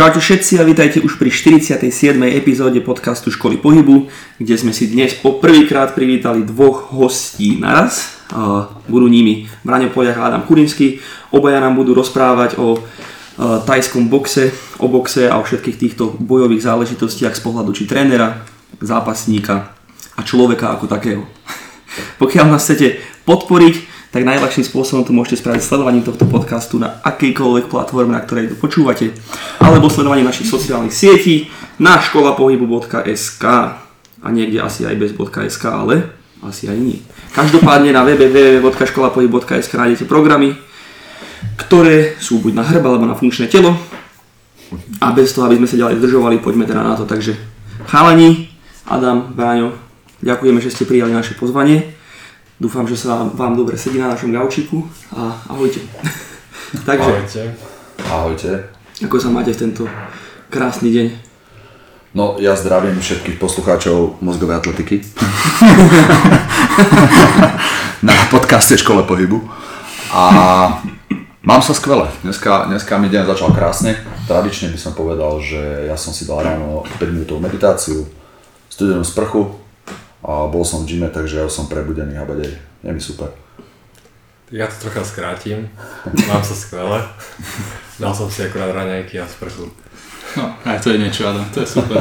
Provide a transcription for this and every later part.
Čaute všetci a vítajte už pri 47. epizóde podcastu Školy pohybu, kde sme si dnes po prvýkrát privítali dvoch hostí naraz. Budú nimi Braňo Poliak a Adam Kurinsky. Obaja nám budú rozprávať o tajskom boxe, o boxe a o všetkých týchto bojových záležitostiach z pohľadu či trénera, zápasníka a človeka ako takého. Pokiaľ nás chcete podporiť, tak najľahším spôsobom to môžete spraviť sledovaním tohto podcastu na akejkoľvek platforme, na ktorej to počúvate, alebo sledovaním našich sociálnych sietí na školapohybu.sk a niekde asi aj bez .sk, ale asi aj nie. Každopádne na www.školapohybu.sk nájdete programy, ktoré sú buď na hrb alebo na funkčné telo a bez toho, aby sme sa ďalej zdržovali, poďme teda na to. Takže chalani, Adam, Bráňo, ďakujeme, že ste prijali naše pozvanie. Dúfam, že sa vám dobre sedí na našom gaučiku a ahojte. Takže, ahojte. Ahojte. Ako sa máte v tento krásny deň? No, ja zdravím všetkých poslucháčov mozgovej atletiky na podcaste Škole pohybu. A mám sa skvele. Dneska, dneska mi deň začal krásne. Tradične by som povedal, že ja som si dal ráno 5 minútovú meditáciu, studenú sprchu, a bol som v gyme, takže ja som prebudený habadej. Je mi super. Ja to trocha skrátim. Mám sa skvelé. Dal som si akurát raňajky a sprchu. No, aj to je niečo, Adam, to je super.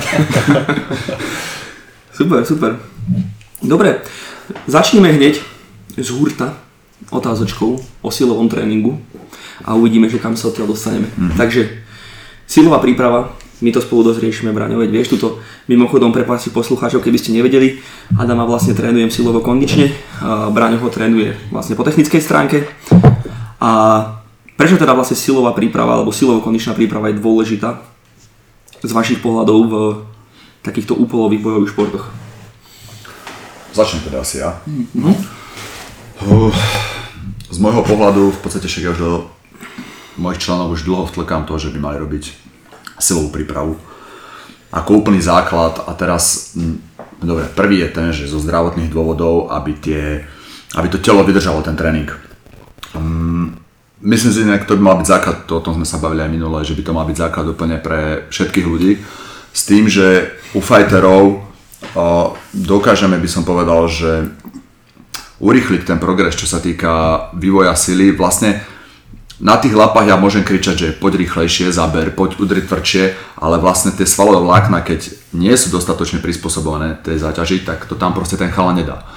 super, super. Dobre, začneme hneď z hurta otázočkou o silovom tréningu a uvidíme, že kam sa odtiaľ dostaneme. Mm-hmm. Takže silová príprava my to spolu dosť riešime, Braňo, veď vieš, tuto mimochodom pre pár poslucháčov, keby ste nevedeli, Adama vlastne trénujem silovo kondične, Braňo ho trénuje vlastne po technickej stránke a prečo teda vlastne silová príprava alebo silovo kondičná príprava je dôležitá z vašich pohľadov v takýchto úpolových bojových športoch? Začnem teda asi ja. Mm-hmm. Z môjho pohľadu v podstate však ja už do mojich členov už dlho vtlkám to, že by mali robiť silovú prípravu. Ako úplný základ a teraz, dobre, prvý je ten, že zo zdravotných dôvodov, aby, tie, aby to telo vydržalo ten tréning. Um, myslím si, že to by mal byť základ, to, o tom sme sa bavili aj minule, že by to mal byť základ úplne pre všetkých ľudí, s tým, že u fighterov uh, dokážeme, by som povedal, že urýchliť ten progres, čo sa týka vývoja sily, vlastne na tých lapách ja môžem kričať, že poď rýchlejšie, zaber, poď udri tvrdšie, ale vlastne tie svalové vlákna, keď nie sú dostatočne prispôsobené tej záťaži, tak to tam proste ten chala nedá.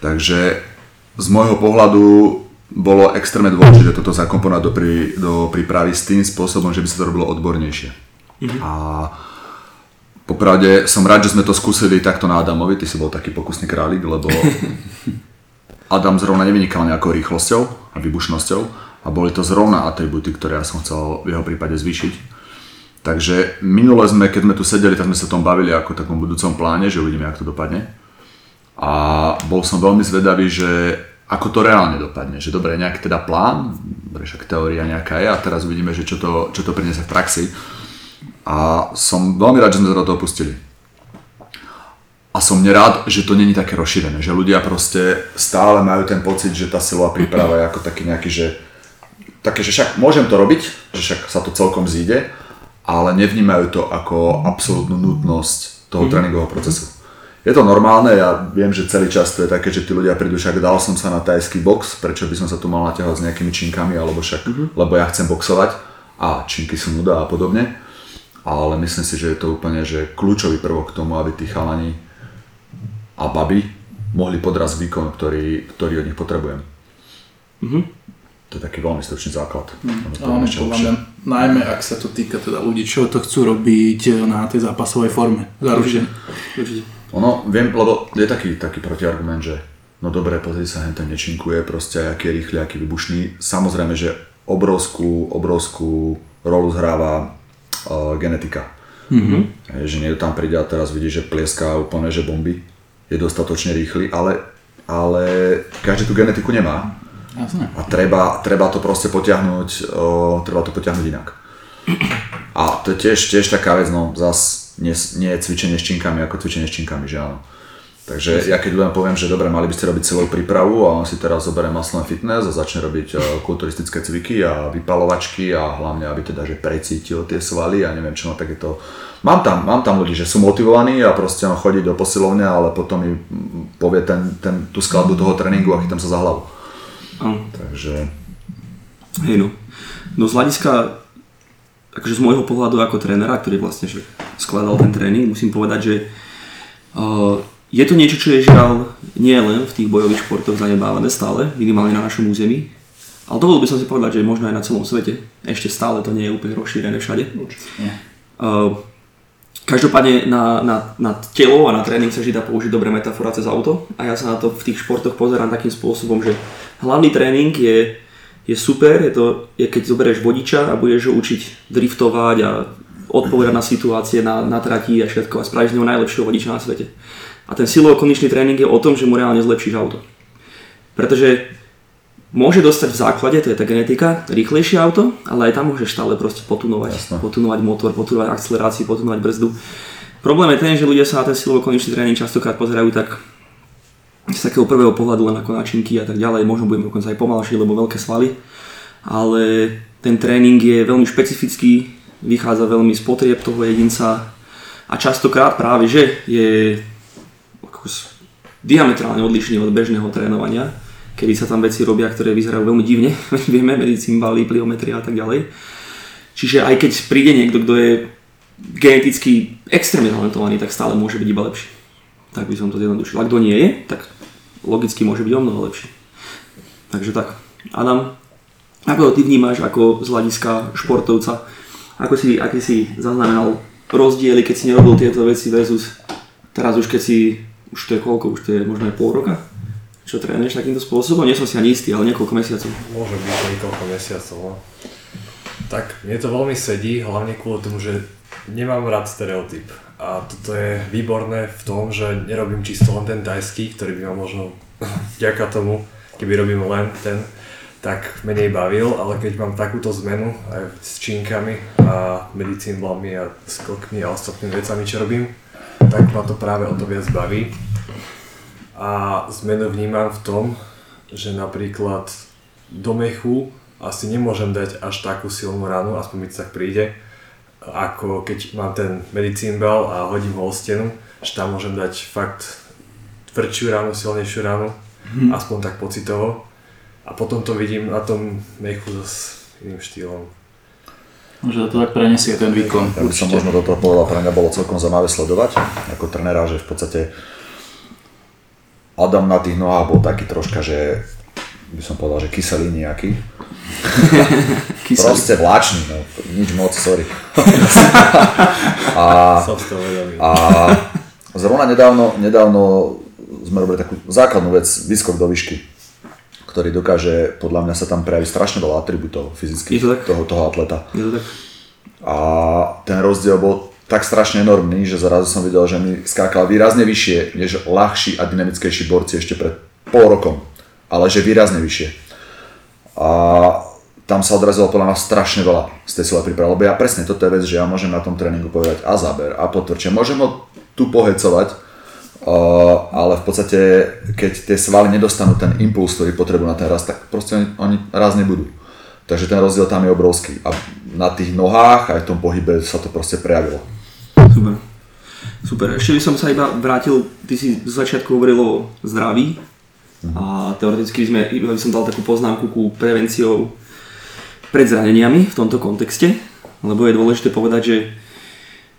Takže z môjho pohľadu bolo extrémne dôležité toto zakomponovať do, prí, do prípravy s tým spôsobom, že by sa to robilo odbornejšie. Mm-hmm. A popravde som rád, že sme to skúsili takto na Adamovi, ty si bol taký pokusný králik, lebo Adam zrovna nevynikal nejakou rýchlosťou a vybušnosťou, a boli to zrovna atributy, ktoré ja som chcel v jeho prípade zvýšiť. Takže minule sme, keď sme tu sedeli, tak sme sa tom bavili ako takom budúcom pláne, že uvidíme, ako to dopadne. A bol som veľmi zvedavý, že ako to reálne dopadne. Že dobre, nejaký teda plán, dobre, však teória nejaká je a teraz uvidíme, že čo to, čo to priniesie v praxi. A som veľmi rád, že sme sa do toho pustili. A som nerád, že to není také rozšírené, že ľudia proste stále majú ten pocit, že tá silová príprava je ako taký nejaký, že také, že však môžem to robiť, že však sa to celkom zíde, ale nevnímajú to ako absolútnu nutnosť toho mm-hmm. tréningového procesu. Je to normálne, ja viem, že celý čas to je také, že tí ľudia prídu, však dal som sa na tajský box, prečo by som sa tu mal naťahovať s nejakými činkami, alebo však, mm-hmm. lebo ja chcem boxovať a činky sú nuda a podobne. Ale myslím si, že je to úplne že kľúčový prvok k tomu, aby tí chalani a baby mohli podrazť výkon, ktorý, ktorý od nich potrebujem. Mm-hmm. To je taký veľmi stručný základ. Mm. Áno, podľa mňa, najmä ak sa to týka teda ľudí, čo to chcú robiť na tej zápasovej forme. Zaručene. Ono, viem, lebo je taký, taký protiargument, že no dobre, pozri sa, hen ten nečinkuje, proste aký je rýchly, aký vybušný. Samozrejme, že obrovskú, obrovskú rolu zhráva uh, genetika. Mm-hmm. Je, že niekto tam príde a teraz vidí, že plieská úplne, že bomby. Je dostatočne rýchly, ale, ale každý tú genetiku nemá. Jasne. A treba, treba to proste potiahnuť, o, treba to potiahnuť inak. A to je tiež, tiež taká vec, no zas nie, nie je cvičenie s činkami ako cvičenie s činkami, že áno. Takže ja keď ľuďom poviem, že dobre, mali by ste robiť celú prípravu a on si teraz zoberie Muscle Fitness a začne robiť kulturistické cviky a vypalovačky a hlavne, aby teda, že precítil tie svaly a neviem čo, no tak je to... Mám tam, mám tam ľudí, že sú motivovaní a proste on chodí do posilovne, ale potom mi povie ten, ten, tú skladbu toho tréningu a chytám sa za hlavu. Áno. Takže Hej no. No z hľadiska, akože z môjho pohľadu ako trénera, ktorý vlastne že skladal ten tréning, musím povedať, že uh, je to niečo, čo je žiaľ nie len v tých bojových športoch zanebávané stále, minimálne na našom území, ale dovolil by som si povedať, že možno aj na celom svete. Ešte stále to nie je úplne rozšírené všade. Nie. Uh, každopádne na, na, na telo a na tréning sa vždy dá použiť dobrá metafora cez auto a ja sa na to v tých športoch pozerám takým spôsobom, že hlavný tréning je, je super, je to, je keď zoberieš vodiča a budeš ho učiť driftovať a odpovedať na situácie na, na trati a všetko a spravíš z neho najlepšieho vodiča na svete. A ten silovo-kondičný tréning je o tom, že mu reálne zlepšíš auto. Pretože môže dostať v základe, to je tá genetika, rýchlejšie auto, ale aj tam môžeš stále proste potunovať, Jasné. potunovať motor, potunovať akceleráciu, potunovať brzdu. Problém je ten, že ľudia sa na ten silovo-kondičný tréning častokrát pozerajú tak z takého prvého pohľadu len ako načinky a tak ďalej, možno budeme dokonca aj pomalší, lebo veľké svaly, ale ten tréning je veľmi špecifický, vychádza veľmi z potrieb toho jedinca a častokrát práve, že je diametrálne odlišný od bežného trénovania, kedy sa tam veci robia, ktoré vyzerajú veľmi divne, vieme, medzi cymbaly, pliometria a tak ďalej. Čiže aj keď príde niekto, kto je geneticky extrémne talentovaný, tak stále môže byť iba lepší. Tak by som to zjednodušil. A kto nie je, tak logicky môže byť o mnoho lepší. Takže tak. Adam, ako ty vnímaš ako z hľadiska športovca? Ako si, aký si zaznamenal rozdiely, keď si nerobil tieto veci versus teraz už keď si, už to je koľko, už to je možno aj pol roka? Čo trénuješ takýmto spôsobom? Nie som si ani istý, ale niekoľko mesiacov. Môže byť niekoľko mesiacov. No. Tak mne to veľmi sedí, hlavne kvôli tomu, že nemám rád stereotyp. A toto je výborné v tom, že nerobím čisto len ten tajský, ktorý by ma možno vďaka tomu, keby robím len ten, tak menej bavil, ale keď mám takúto zmenu aj s činkami a medicínblami a skokmi a ostatnými vecami, čo robím, tak ma to práve o to viac baví. A zmenu vnímam v tom, že napríklad do mechu asi nemôžem dať až takú silnú ranu, aspoň mi to tak príde, ako keď mám ten medicín bell a hodím ho o stenu, že tam môžem dať fakt tvrdšiu ránu, silnejšiu ránu, aspoň tak pocitovo. A potom to vidím na tom mechu s iným štýlom. Že to tak prenesie ten výkon. Ja by som možno do toho povedal, pre mňa bolo celkom zaujímavé sledovať ako trénera, že v podstate Adam na tých nohách bol taký troška, že by som povedal, že kyselý nejaký. Proste vláčný, no, nič moc, sorry. a, a zrovna nedávno, nedávno sme robili takú základnú vec, výskok do výšky, ktorý dokáže, podľa mňa sa tam prejaví strašne veľa atribútov fyzických to toho, toho atleta. Je to tak? A ten rozdiel bol tak strašne enormný, že zrazu som videl, že mi skákal výrazne vyššie, než ľahší a dynamickejší borci ešte pred pol rokom. Ale že výrazne vyššie. A tam sa odrazilo podľa mňa strašne veľa z tej silej prípravy, lebo ja presne toto je vec, že ja môžem na tom tréningu povedať a záber a potvrčie. Môžem ho tu pohecovať, uh, ale v podstate, keď tie svaly nedostanú ten impuls, ktorý potrebujú na ten rast, tak proste oni, oni raz nebudú. Takže ten rozdiel tam je obrovský. A na tých nohách aj v tom pohybe sa to proste prejavilo. Super. Super. Ešte by som sa iba vrátil, ty si z začiatku hovoril o zdraví a teoreticky by, sme, iba by som dal takú poznámku ku prevenciou pred zraneniami v tomto kontexte, lebo je dôležité povedať, že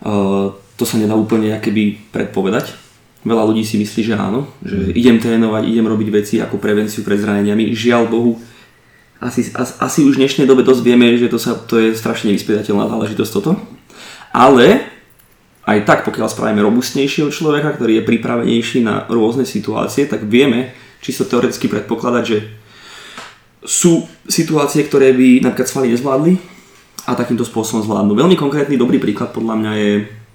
uh, to sa nedá úplne akéby predpovedať. Veľa ľudí si myslí, že áno, že idem trénovať, idem robiť veci ako prevenciu pred zraneniami. Žiaľ Bohu, asi, asi, asi už v dnešnej dobe dosť vieme, že to, sa, to je strašne nevyspytateľná záležitosť toto. Ale aj tak, pokiaľ spravíme robustnejšieho človeka, ktorý je pripravenejší na rôzne situácie, tak vieme čisto teoreticky predpokladať, že sú situácie, ktoré by napríklad svaly nezvládli a takýmto spôsobom zvládnu. Veľmi konkrétny dobrý príklad podľa mňa je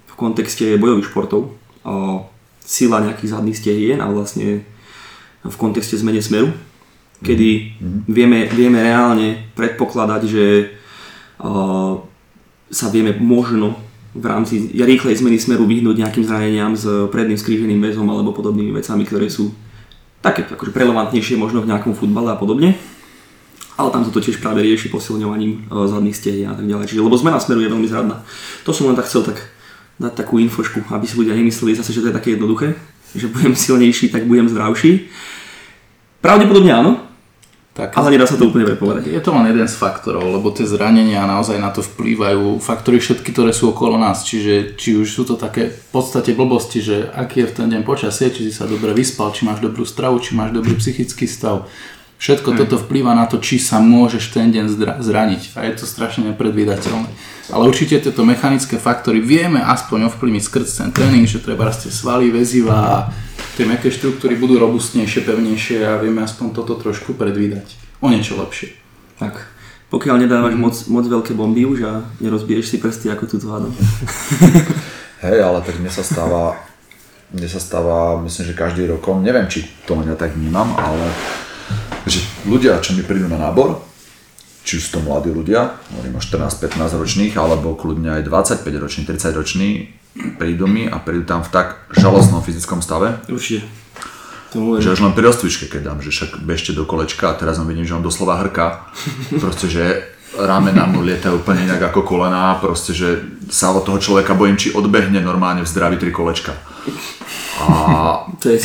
v kontexte bojových športov. O, sila nejakých zadných stehien a vlastne v kontexte zmene smeru, kedy vieme, vieme reálne predpokladať, že o, sa vieme možno v rámci rýchlej zmeny smeru vyhnúť nejakým zraneniam s predným skríženým väzom alebo podobnými vecami, ktoré sú také akože relevantnejšie možno v nejakom futbale a podobne. Ale tam sa to tiež práve rieši posilňovaním e, zadných stehien a tak ďalej. Čiže, lebo zmena smeru je veľmi zradná. To som len tak chcel tak dať takú infošku, aby si ľudia nemysleli zase, že to je také jednoduché, že budem silnejší, tak budem zdravší. Pravdepodobne áno, Tak, ale nedá sa to úplne predpovedať. Je to len jeden z faktorov, lebo tie zranenia naozaj na to vplývajú faktory všetky, ktoré sú okolo nás. Čiže či už sú to také v podstate blbosti, že aký je v ten deň počasie, či si sa dobre vyspal, či máš dobrú stravu, či máš dobrý psychický stav. Všetko toto vplýva na to, či sa môžeš ten deň zdra- zraniť a je to strašne nepredvídateľné. Ale určite tieto mechanické faktory vieme aspoň ovplyvniť skrz ten tréning, že treba rastie svaly, väziva a tie meké štruktúry budú robustnejšie, pevnejšie a vieme aspoň toto trošku predvídať. O niečo lepšie. Tak, pokiaľ nedávaš moc, moc veľké bomby už a nerozbiješ si prsty ako túto hádam. Hej, ale tak mne sa stáva, mne sa stáva, myslím, že každý rokom, neviem, či to len ja tak vnímam, ale že ľudia, čo mi prídu na nábor, či už sú to mladí ľudia, hovorím o 14-15 ročných, alebo kľudne aj 25 roční, 30 roční, prídu mi a prídu tam v tak žalostnom fyzickom stave, Určite. Že až len pri rozcvičke, keď dám, že však bežte do kolečka a teraz on vidím, že on doslova hrká. Proste, že ramena mu lietajú úplne inak ako kolená, proste, že sa od toho človeka bojím, či odbehne normálne v zdraví tri kolečka. A To je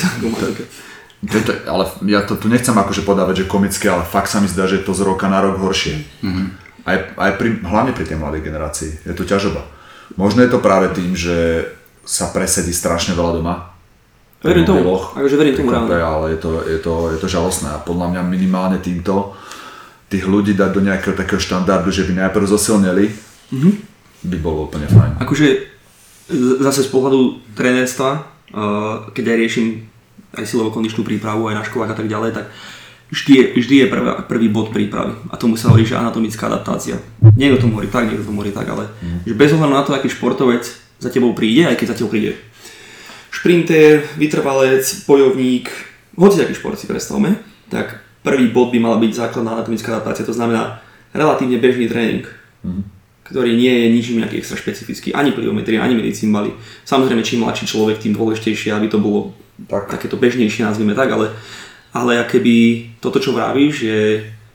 je to, ale ja to tu nechcem akože podávať, že komické, ale fakt sa mi zdá, že je to z roka na rok horšie. Mm-hmm. Aj, aj pri, hlavne pri tej mladej generácii. Je to ťažoba. Možno je to práve tým, že sa presedí strašne veľa doma. Verím tomu, akože verím tomu ale je to, je, to, je to žalostné a podľa mňa minimálne týmto tých ľudí dať do nejakého takého štandardu, že by najprv zosilneli, Mhm. mm-hmm. by bolo úplne fajn. Akože zase z pohľadu trénerstva, uh, keď aj riešim aj silovo kondičnú prípravu aj na školách a tak ďalej, tak vždy je, vždy je prvý, prvý bod prípravy. A tomu sa hovorí, že anatomická adaptácia. Niekto tomu hovorí tak, niekto tomu hovorí tak, ale Mhm. že bez ohľadu na to, aký športovec za tebou príde, aj keď za tebou príde šprinter, vytrvalec, bojovník, hoci aký šport si predstavme, tak prvý bod by mala byť základná anatomická adaptácia, to znamená relatívne bežný tréning, ktorý nie je ničím nejaký extra špecifický, ani pliometria, ani medicínbaly. Samozrejme, čím mladší človek, tým dôležitejšie, aby to bolo Tak. takéto bežnejšie, nazvime tak, ale, ale keby toto, čo vravíš, je,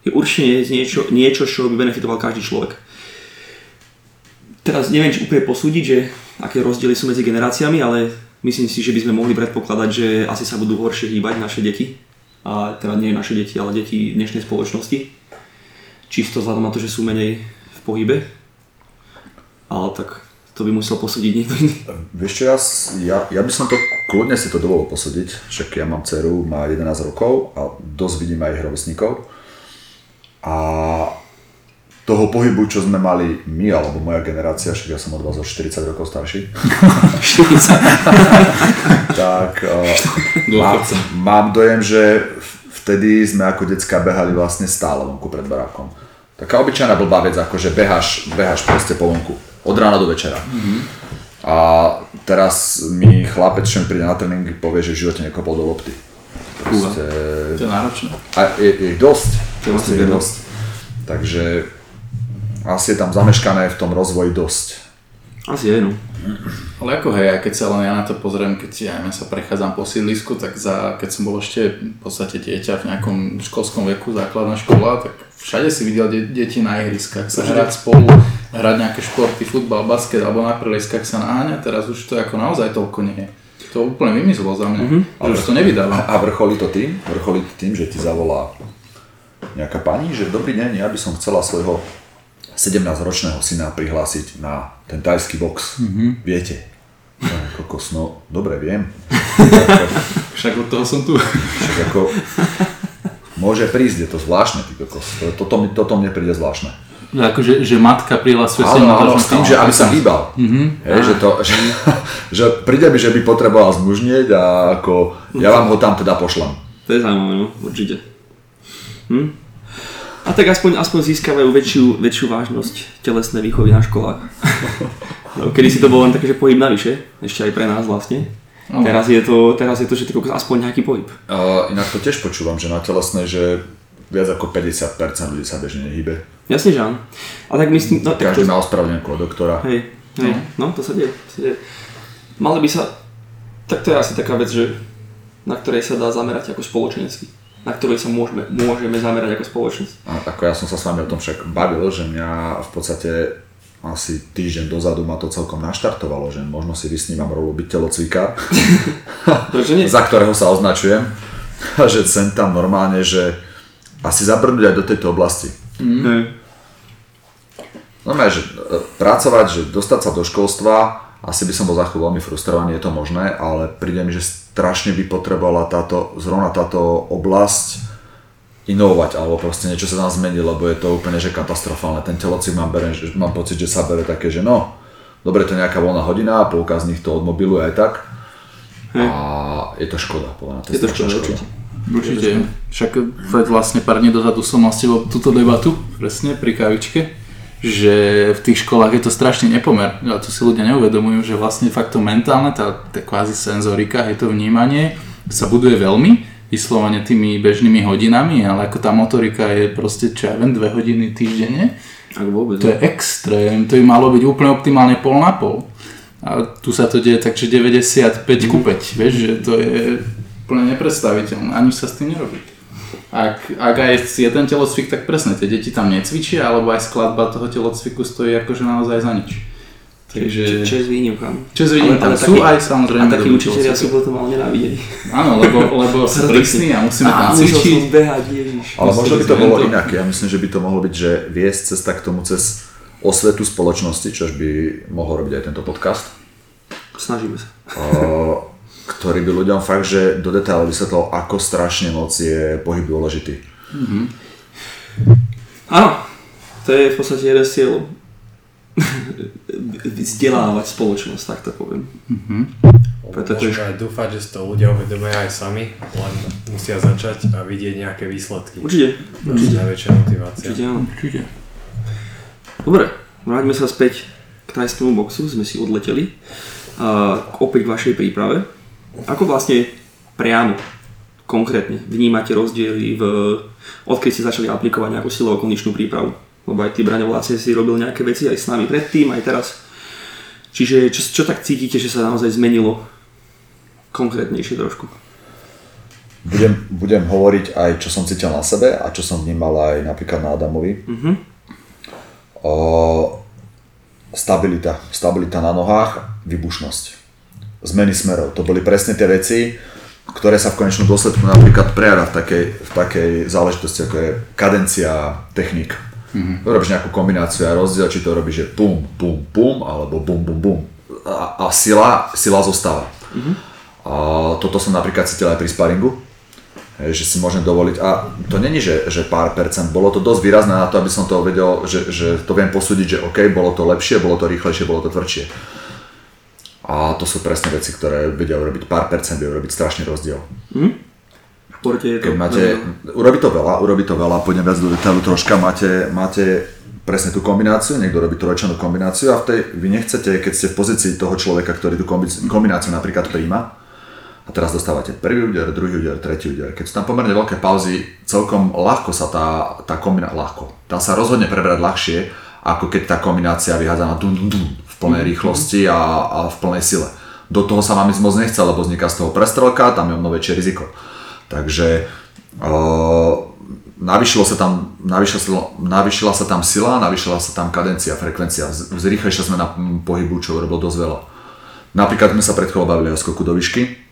je určite niečo, niečo, čo by benefitoval každý človek. Teraz neviem, či úplne posúdiť, že aké rozdiely sú medzi generáciami, ale myslím si, že by sme mohli predpokladať, že asi sa budú horšie hýbať naše deti. A teda nie naše deti, ale deti dnešnej spoločnosti. Čisto vzhľadom na to, že sú menej v pohybe. Ale tak to by musel posúdiť niekto iný. Vieš čo, ja, ja, ja by som to, kľudne si to dovolil posúdiť, však ja mám dceru, má 11 rokov a dosť vidím aj ich rovesníkov. A toho pohybu, čo sme mali my, alebo moja generácia, však ja som od vás o 40 rokov starší, tak uh, má, Dôchodca. mám dojem, že vtedy sme ako decka behali vlastne stále vonku pred barákom. Taká obyčajná blbá vec, ako že beháš, beháš proste po vonku. Od rána do večera. A teraz mi chlapec, čo mi príde na tréning, povie, že v živote nekopol do lopty. Proste, To je náročné. a je, je dosť. To je vlastne je dosť. Takže asi je tam zameškané v tom rozvoji dosť. Asi je, no. Ale ako hej, keď sa len ja na to pozriem, keď ja neviem, sa prechádzam po sídlisku, tak za, keď som bol ešte v podstate dieťa v nejakom školskom veku, základná škola, tak všade si videl de- deti na ihriskách sa hrať spolu, hrať nejaké športy, futbal, basket alebo na prelieskách sa naháňať, teraz už to ako naozaj toľko nie je. To úplne vymizlo za mňa, mm-hmm. ale už to nevydávam. A vrcholí to tým, vrcholí to tým, že ti zavolá nejaká pani, že dobrý deň, ja by som chcela svojho 17-ročného syna prihlásiť na ten tajský box. Mm-hmm. Viete? Kokos, no, dobre, viem. Však od toho som tu. Však ako, môže prísť, je to zvláštne, ty kokos. To- Toto, mi- toto mne príde zvláštne. Že akože, že matka prihlasuje Áno, áno, s tým, že aby sa hýbal. Mm-hmm. Hej, že, to, že, že príde mi, že by potreboval zmužnieť a ako, ja vám ho tam teda pošlem. To je zaujímavé, no, určite. Hm? A tak aspoň, aspoň získavajú väčšiu, väčšiu vážnosť telesné výchovy na školách. no, kedy si to bolo len také, že pohyb navyše, ešte aj pre nás vlastne. Teraz je to, teraz je to, že aspoň nejaký pohyb. Uh, inak to tiež počúvam, že na telesnej, že viac ako 50% ľudí sa bežne nehybe. Jasne, že áno. A tak myslím, no, tak Každý to, má ospravedlnenie okolo doktora. hej, Hej, no to sa deje. To sa deje. Mali by sa, tak to je asi taká vec, že na ktorej sa dá zamerať ako spoločensky. Na ktorej sa môžeme, môžeme zamerať ako spoločnosť. A ako ja som sa s vami o tom však bavil, že mňa v podstate asi týždeň dozadu ma to celkom naštartovalo, že možno si vysnívam rolu byť telocvikár, za ktorého sa označujem, a že sem tam normálne, že asi zabrnúť aj do tejto oblasti. Hej. Normálne, že e, pracovať, že dostať sa do školstva, asi by som bol za chvíľu veľmi frustrovaný, je to možné, ale príde mi, že strašne by potrebovala táto, zrovna táto oblasť inovovať, alebo proste niečo sa tam zmení, lebo je to úplne že katastrofálne. Ten telocvik mám, berem, že, mám pocit, že sa bere také, že no, dobre, to je nejaká voľná hodina, polka z nich to od mobilu aj tak. A je to škoda, podľa mňa. Je to strašná škoda, určite. Však vlastne pár dní dozadu som mal s tebou túto debatu, presne, pri kavičke, že v tých školách je to strašný nepomer. A to si ľudia neuvedomujú, že vlastne fakt to mentálne, tá, tá kvázi senzorika, je to vnímanie, sa buduje veľmi, vyslovene tými bežnými hodinami, ale ako tá motorika je proste, čo ja viem, dve hodiny týždenne, Ak vôbec. to je extrém, to by malo byť úplne optimálne pol na pol. A tu sa to deje takže 95 ku 5, vieš, že to je úplne nepredstaviteľné, ani sa s tým nerobí. Ak, ak aj je ten telocvik, tak presne, tie deti tam necvičia, alebo aj skladba toho telocviku stojí akože naozaj za nič. Takže... Čes výnimkám. Čes výnimkám. Sú aj samozrejme A takí učiteľia sú potom ale nenávideli. Áno, lebo, lebo sú prísni a musíme tam cvičiť. som behať, ježiš. Ale možno by to bolo inak. Ja myslím, že by to mohlo byť, že viesť cesta k tomu cez osvetu spoločnosti, čož by mohol robiť aj tento podcast. Snažíme sa. Ktorý by ľuďom fakt, že do detailu vysvetlil, ako strašne moc je pohyb dôležitý. Áno, to je v podstate jeden z cieľov. Vzdelávať spoločnosť, tak to poviem. Preto to je Môžeme aj dúfať, že si to ľudia uvedomia aj sami, len musia začať a vidieť nejaké výsledky. Určite, To je najväčšia motivácia. určite áno. Určite. Dobre, vráťme sa späť k tajskému boxu, sme si odleteli. A opäť k vašej príprave. Ako vlastne priamo, konkrétne vnímate rozdiely v, odkedy ste začali aplikovať nejakú silovú kondičnú prípravu? Lebo aj ty, Braňo, vlastne si robil nejaké veci aj s nami predtým, aj teraz. Čiže čo, čo tak cítite, že sa naozaj zmenilo konkrétnejšie trošku? Budem, budem hovoriť aj, čo som cítil na sebe a čo som vnímal aj napríklad na Adamovi. Mhm. O, stabilita. Stabilita na nohách, vybušnosť. Zmeny smerov. To boli presne tie veci, ktoré sa v konečnom dôsledku napríklad prejavia v takej, v takej záležitosti, ako je kadencia technik. Mm-hmm. Robíš nejakú kombináciu a rozdiel, či to robíš, že pum, pum, pum, alebo bum, bum, bum. A, a sila, sila zostáva. Mm-hmm. A toto som napríklad cítil aj pri sparingu, že si môžem dovoliť. A to není, že, že pár percent, bolo to dosť výrazné na to, aby som to vedel, že, že to viem posúdiť, že OK, bolo to lepšie, bolo to rýchlejšie, bolo to tvrdšie. A to sú presne veci, ktoré vedia urobiť. Pár percent, vedia urobiť strašný rozdiel. V športe je to... Keď máte, urobí to veľa, urobí to veľa, pôjdem viac do detailu troška, máte, máte presne tú kombináciu, niekto robí trojčlenú kombináciu a v tej, vy nechcete, keď ste v pozícii toho človeka, ktorý tú kombi- kombináciu napríklad príjma, a teraz dostávate prvý úder, druhý úder, tretí úder. Keď sú tam pomerne veľké pauzy, celkom ľahko sa tá, tá kombinácia, ľahko, dá sa rozhodne prebrať ľahšie, ako keď tá kombinácia vyhádza na dun, dun, dun, plnej rýchlosti a, a v plnej sile. Do toho sa vám ísť moc nechce, lebo vzniká z toho prestrelka, tam je o mnoho väčšie riziko. Takže uh, navyšilo sa tam, navyšila, navyšila sa tam sila, navyšila sa tam kadencia, frekvencia. Zrýchlejšia sme na pohybu, čo urobil dosť veľa. Napríklad sme sa pred chvíľou bavili o skoku do výšky,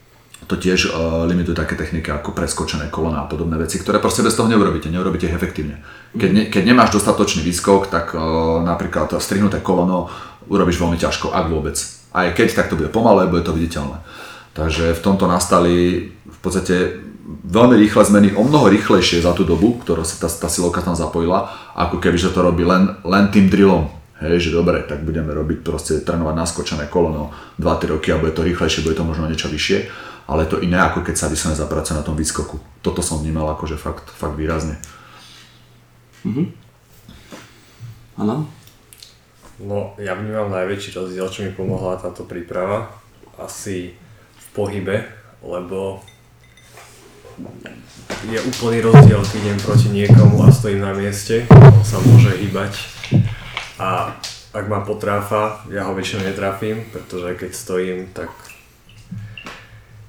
to tiež uh, limituje také techniky ako preskočené kolona a podobné veci, ktoré proste bez toho neurobíte, neurobíte ich efektívne. Keď, ne, keď nemáš dostatočný výskok, tak uh, napríklad strihnuté kolono urobíš veľmi ťažko, ak vôbec. Aj keď, tak to bude pomalé, bude to viditeľné. Takže v tomto nastali v podstate veľmi rýchle zmeny, o mnoho rýchlejšie za tú dobu, ktorá sa tá, tá silovka tam zapojila, ako keby že to robí len, len tým drillom. Hej, že dobre, tak budeme robiť proste trénovať naskočené kolono 2-3 roky a bude to rýchlejšie, bude to možno niečo vyššie, ale to iné ako keď sa vyslovene zapracuje na tom výskoku. Toto som vnímal akože fakt, fakt výrazne. Áno. No, ja vnímam najväčší rozdiel, čo mi pomohla táto príprava, asi v pohybe, lebo je úplný rozdiel, keď idem proti niekomu a stojím na mieste, on sa môže hýbať a ak ma potráfa, ja ho väčšinou netrafím, pretože keď stojím, tak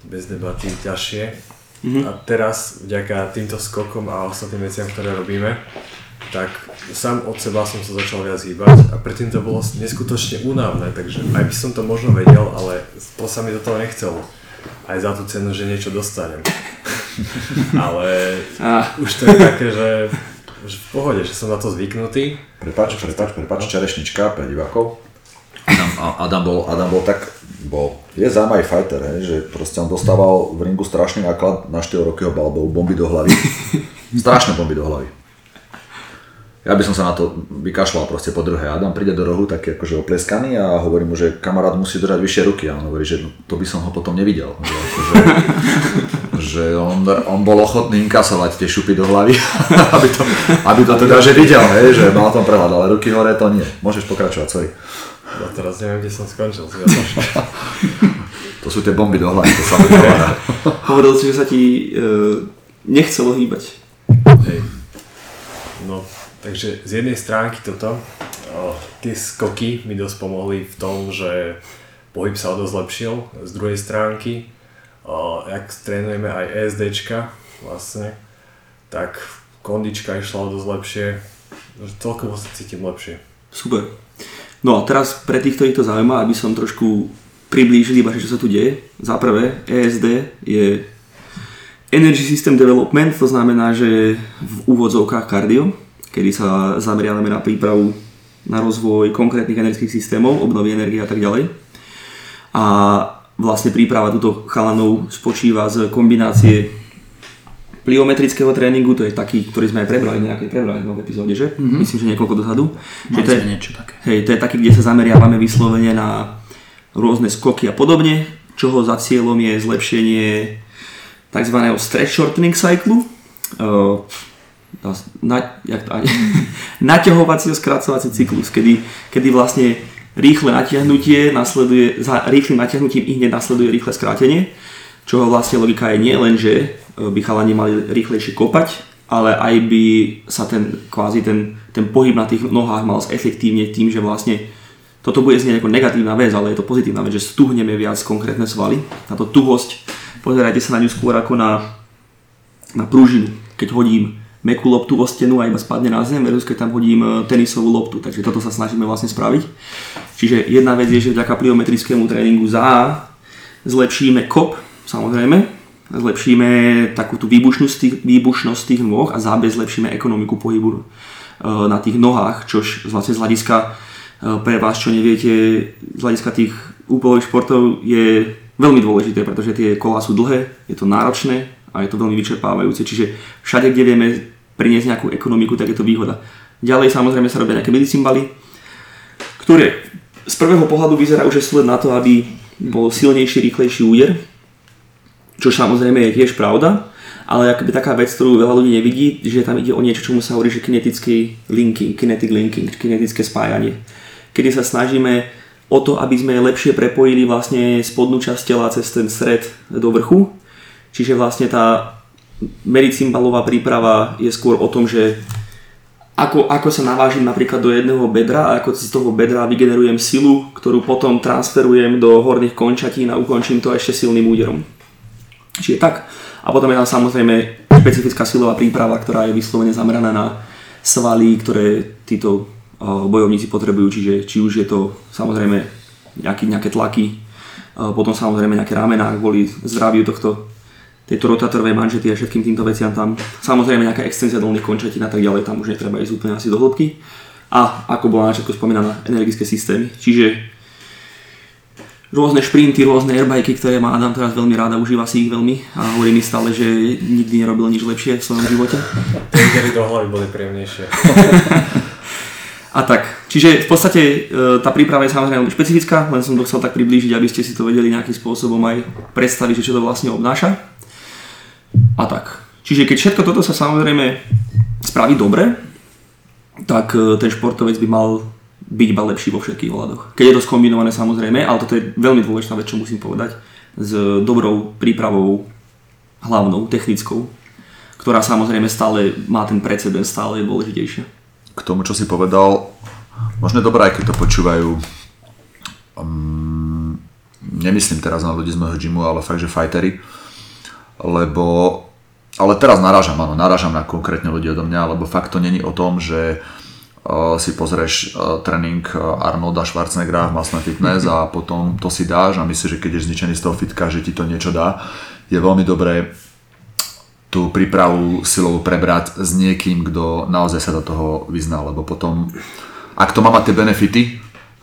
bez debaty ťažšie. Mm-hmm. A teraz, vďaka týmto skokom a ostatným veciam, ktoré robíme, tak sám od seba som sa začal viac hýbať a predtým to bolo neskutočne únavné, takže aj by som to možno vedel, ale to sa mi do toho nechcelo. Aj za tú cenu, že niečo dostanem. ale ah. už to je také, že, že v pohode, že som na to zvyknutý. Prepač, prepač, prepač, čerešnička pre divákov. Adam, Adam, bol, Adam bol tak, bol, je zaujímavý fighter, hej, že proste on dostával v ringu strašný náklad, na 4 roky ho balbou bomby do hlavy. Strašné bomby do hlavy. Ja by som sa na to vykašľal proste po druhé. Adam príde do rohu taký akože opleskaný a hovorí mu, že kamarát musí držať vyššie ruky a on hovorí, že no, to by som ho potom nevidel. Že, akože, že on, on bol ochotný inkasovať tie šupy do hlavy, aby to, aby to teda že videl, hej, že mal tom prehľad, ale ruky hore to nie. Môžeš pokračovať, sorry. No teraz neviem, kde som skončil. to sú tie bomby do hlavy, to sa Hovoril si, že sa ti e, nechcelo hýbať. Hej. No, takže z jednej stránky toto, o, tie skoky mi dosť pomohli v tom, že pohyb sa o dosť zlepšil. Z druhej stránky, o, jak trénujeme aj ESDčka vlastne, tak kondička išla o dosť lepšie. Celkovo sa cítim lepšie. Super. No a teraz pre tých, ktorých to zaujíma, aby som trošku priblížil iba, čo sa tu deje. Za prvé, ESD je Energy System Development, to znamená, že v úvodzovkách kardio, kedy sa zameriavame na prípravu na rozvoj konkrétnych energetických systémov, obnovy energie a tak ďalej. A vlastne príprava túto chalanov spočíva z kombinácie pliometrického tréningu, to je taký, ktorý sme aj prebrali nejakej prebrali v epizóde, že? Mm-hmm. Myslím, že niekoľko dozadu. Že to je, niečo také. Hej, to je taký, kde sa zameriavame vyslovene na rôzne skoky a podobne, čoho za cieľom je zlepšenie tzv. stretch shortening cyclu, uh, na, jak to, naťahovací a skracovací cyklus, kedy, kedy vlastne rýchle natiahnutie nasleduje, za rýchlym natiahnutím i hneď nasleduje rýchle skrátenie, čoho vlastne logika je nie len, že uh, by chalani mali rýchlejšie kopať, ale aj by sa ten, kvázi ten, ten pohyb na tých nohách mal zefektívne tým, že vlastne toto bude znieť ako negatívna vec, ale je to pozitívna vec, že stuhneme viac konkrétne svaly. Táto tuhosť pozerajte sa na ňu skôr ako na, na prúžinu. Keď hodím mekú loptu o stenu a iba spadne na zem, versus keď tam hodím e, tenisovú loptu. Takže toto sa snažíme vlastne spraviť. Čiže jedna vec je, že vďaka pliometrickému tréningu za zlepšíme kop, samozrejme, zlepšíme takú tú výbušnosť tých, výbušnosť tých nôh a zábe zlepšíme ekonomiku pohybu e, na tých nohách, čož vlastne z hľadiska e, pre vás, čo neviete, z hľadiska tých úplových športov je veľmi dôležité, pretože tie kola sú dlhé, je to náročné a je to veľmi vyčerpávajúce. Čiže všade, kde vieme priniesť nejakú ekonomiku, tak je to výhoda. Ďalej samozrejme sa robia nejaké medicimbaly, ktoré z prvého pohľadu vyzerajú, že sú len na to, aby bol silnejší, rýchlejší úder, čo samozrejme je tiež pravda, ale akoby taká vec, ktorú veľa ľudí nevidí, že tam ide o niečo, čomu sa hovorí, že kinetický linking, kinetic linking, kinetické spájanie. Kedy sa snažíme o to, aby sme lepšie prepojili vlastne spodnú časť tela cez ten stred do vrchu. Čiže vlastne tá medicimbalová príprava je skôr o tom, že ako, ako sa navážim napríklad do jedného bedra a ako z toho bedra vygenerujem silu, ktorú potom transferujem do horných končatín a ukončím to ešte silným úderom. Čiže tak. A potom je tam samozrejme špecifická silová príprava, ktorá je vyslovene zameraná na svaly, ktoré títo bojovníci potrebujú, čiže či už je to samozrejme nejaký, nejaké tlaky, potom samozrejme nejaké ramená kvôli zdraviu tohto, tejto rotátorovej manžety a všetkým týmto veciam tam. Samozrejme nejaká extenzia dolných končatín a tak ďalej, tam už netreba ísť úplne asi do hĺbky. A ako bola na začiatku spomínaná, energické systémy. Čiže rôzne šprinty, rôzne airbajky, ktoré má Adam teraz veľmi rád a užíva si ich veľmi a hovorí mi stále, že nikdy nerobil nič lepšie v svojom živote. Tie do hlavy boli príjemnejšie. A tak, čiže v podstate e, tá príprava je samozrejme špecifická, len som to chcel tak priblížiť, aby ste si to vedeli nejakým spôsobom aj predstaviť, čo to vlastne obnáša. A tak. Čiže keď všetko toto sa samozrejme spraví dobre, tak e, ten športovec by mal byť iba lepší vo všetkých hľadoch. Keď je to skombinované samozrejme, ale toto je veľmi dôležitá vec, čo musím povedať, s dobrou prípravou hlavnou, technickou, ktorá samozrejme stále má ten precedens, stále je dôležitejšia k tomu, čo si povedal, možno je dobré, aj keď to počúvajú, um, nemyslím teraz na ľudí z môjho gymu, ale fakt, že fightery, lebo, ale teraz narážam, áno, narážam na konkrétne ľudí odo mňa, lebo fakt to není o tom, že uh, si pozrieš uh, tréning uh, Arnolda Schwarzeneggera v Masné fitness a potom to si dáš a myslíš, že keď je zničený z toho fitka, že ti to niečo dá. Je veľmi dobré tú prípravu silovú prebrať s niekým, kto naozaj sa do toho vyzná, lebo potom, ak to má mať tie benefity,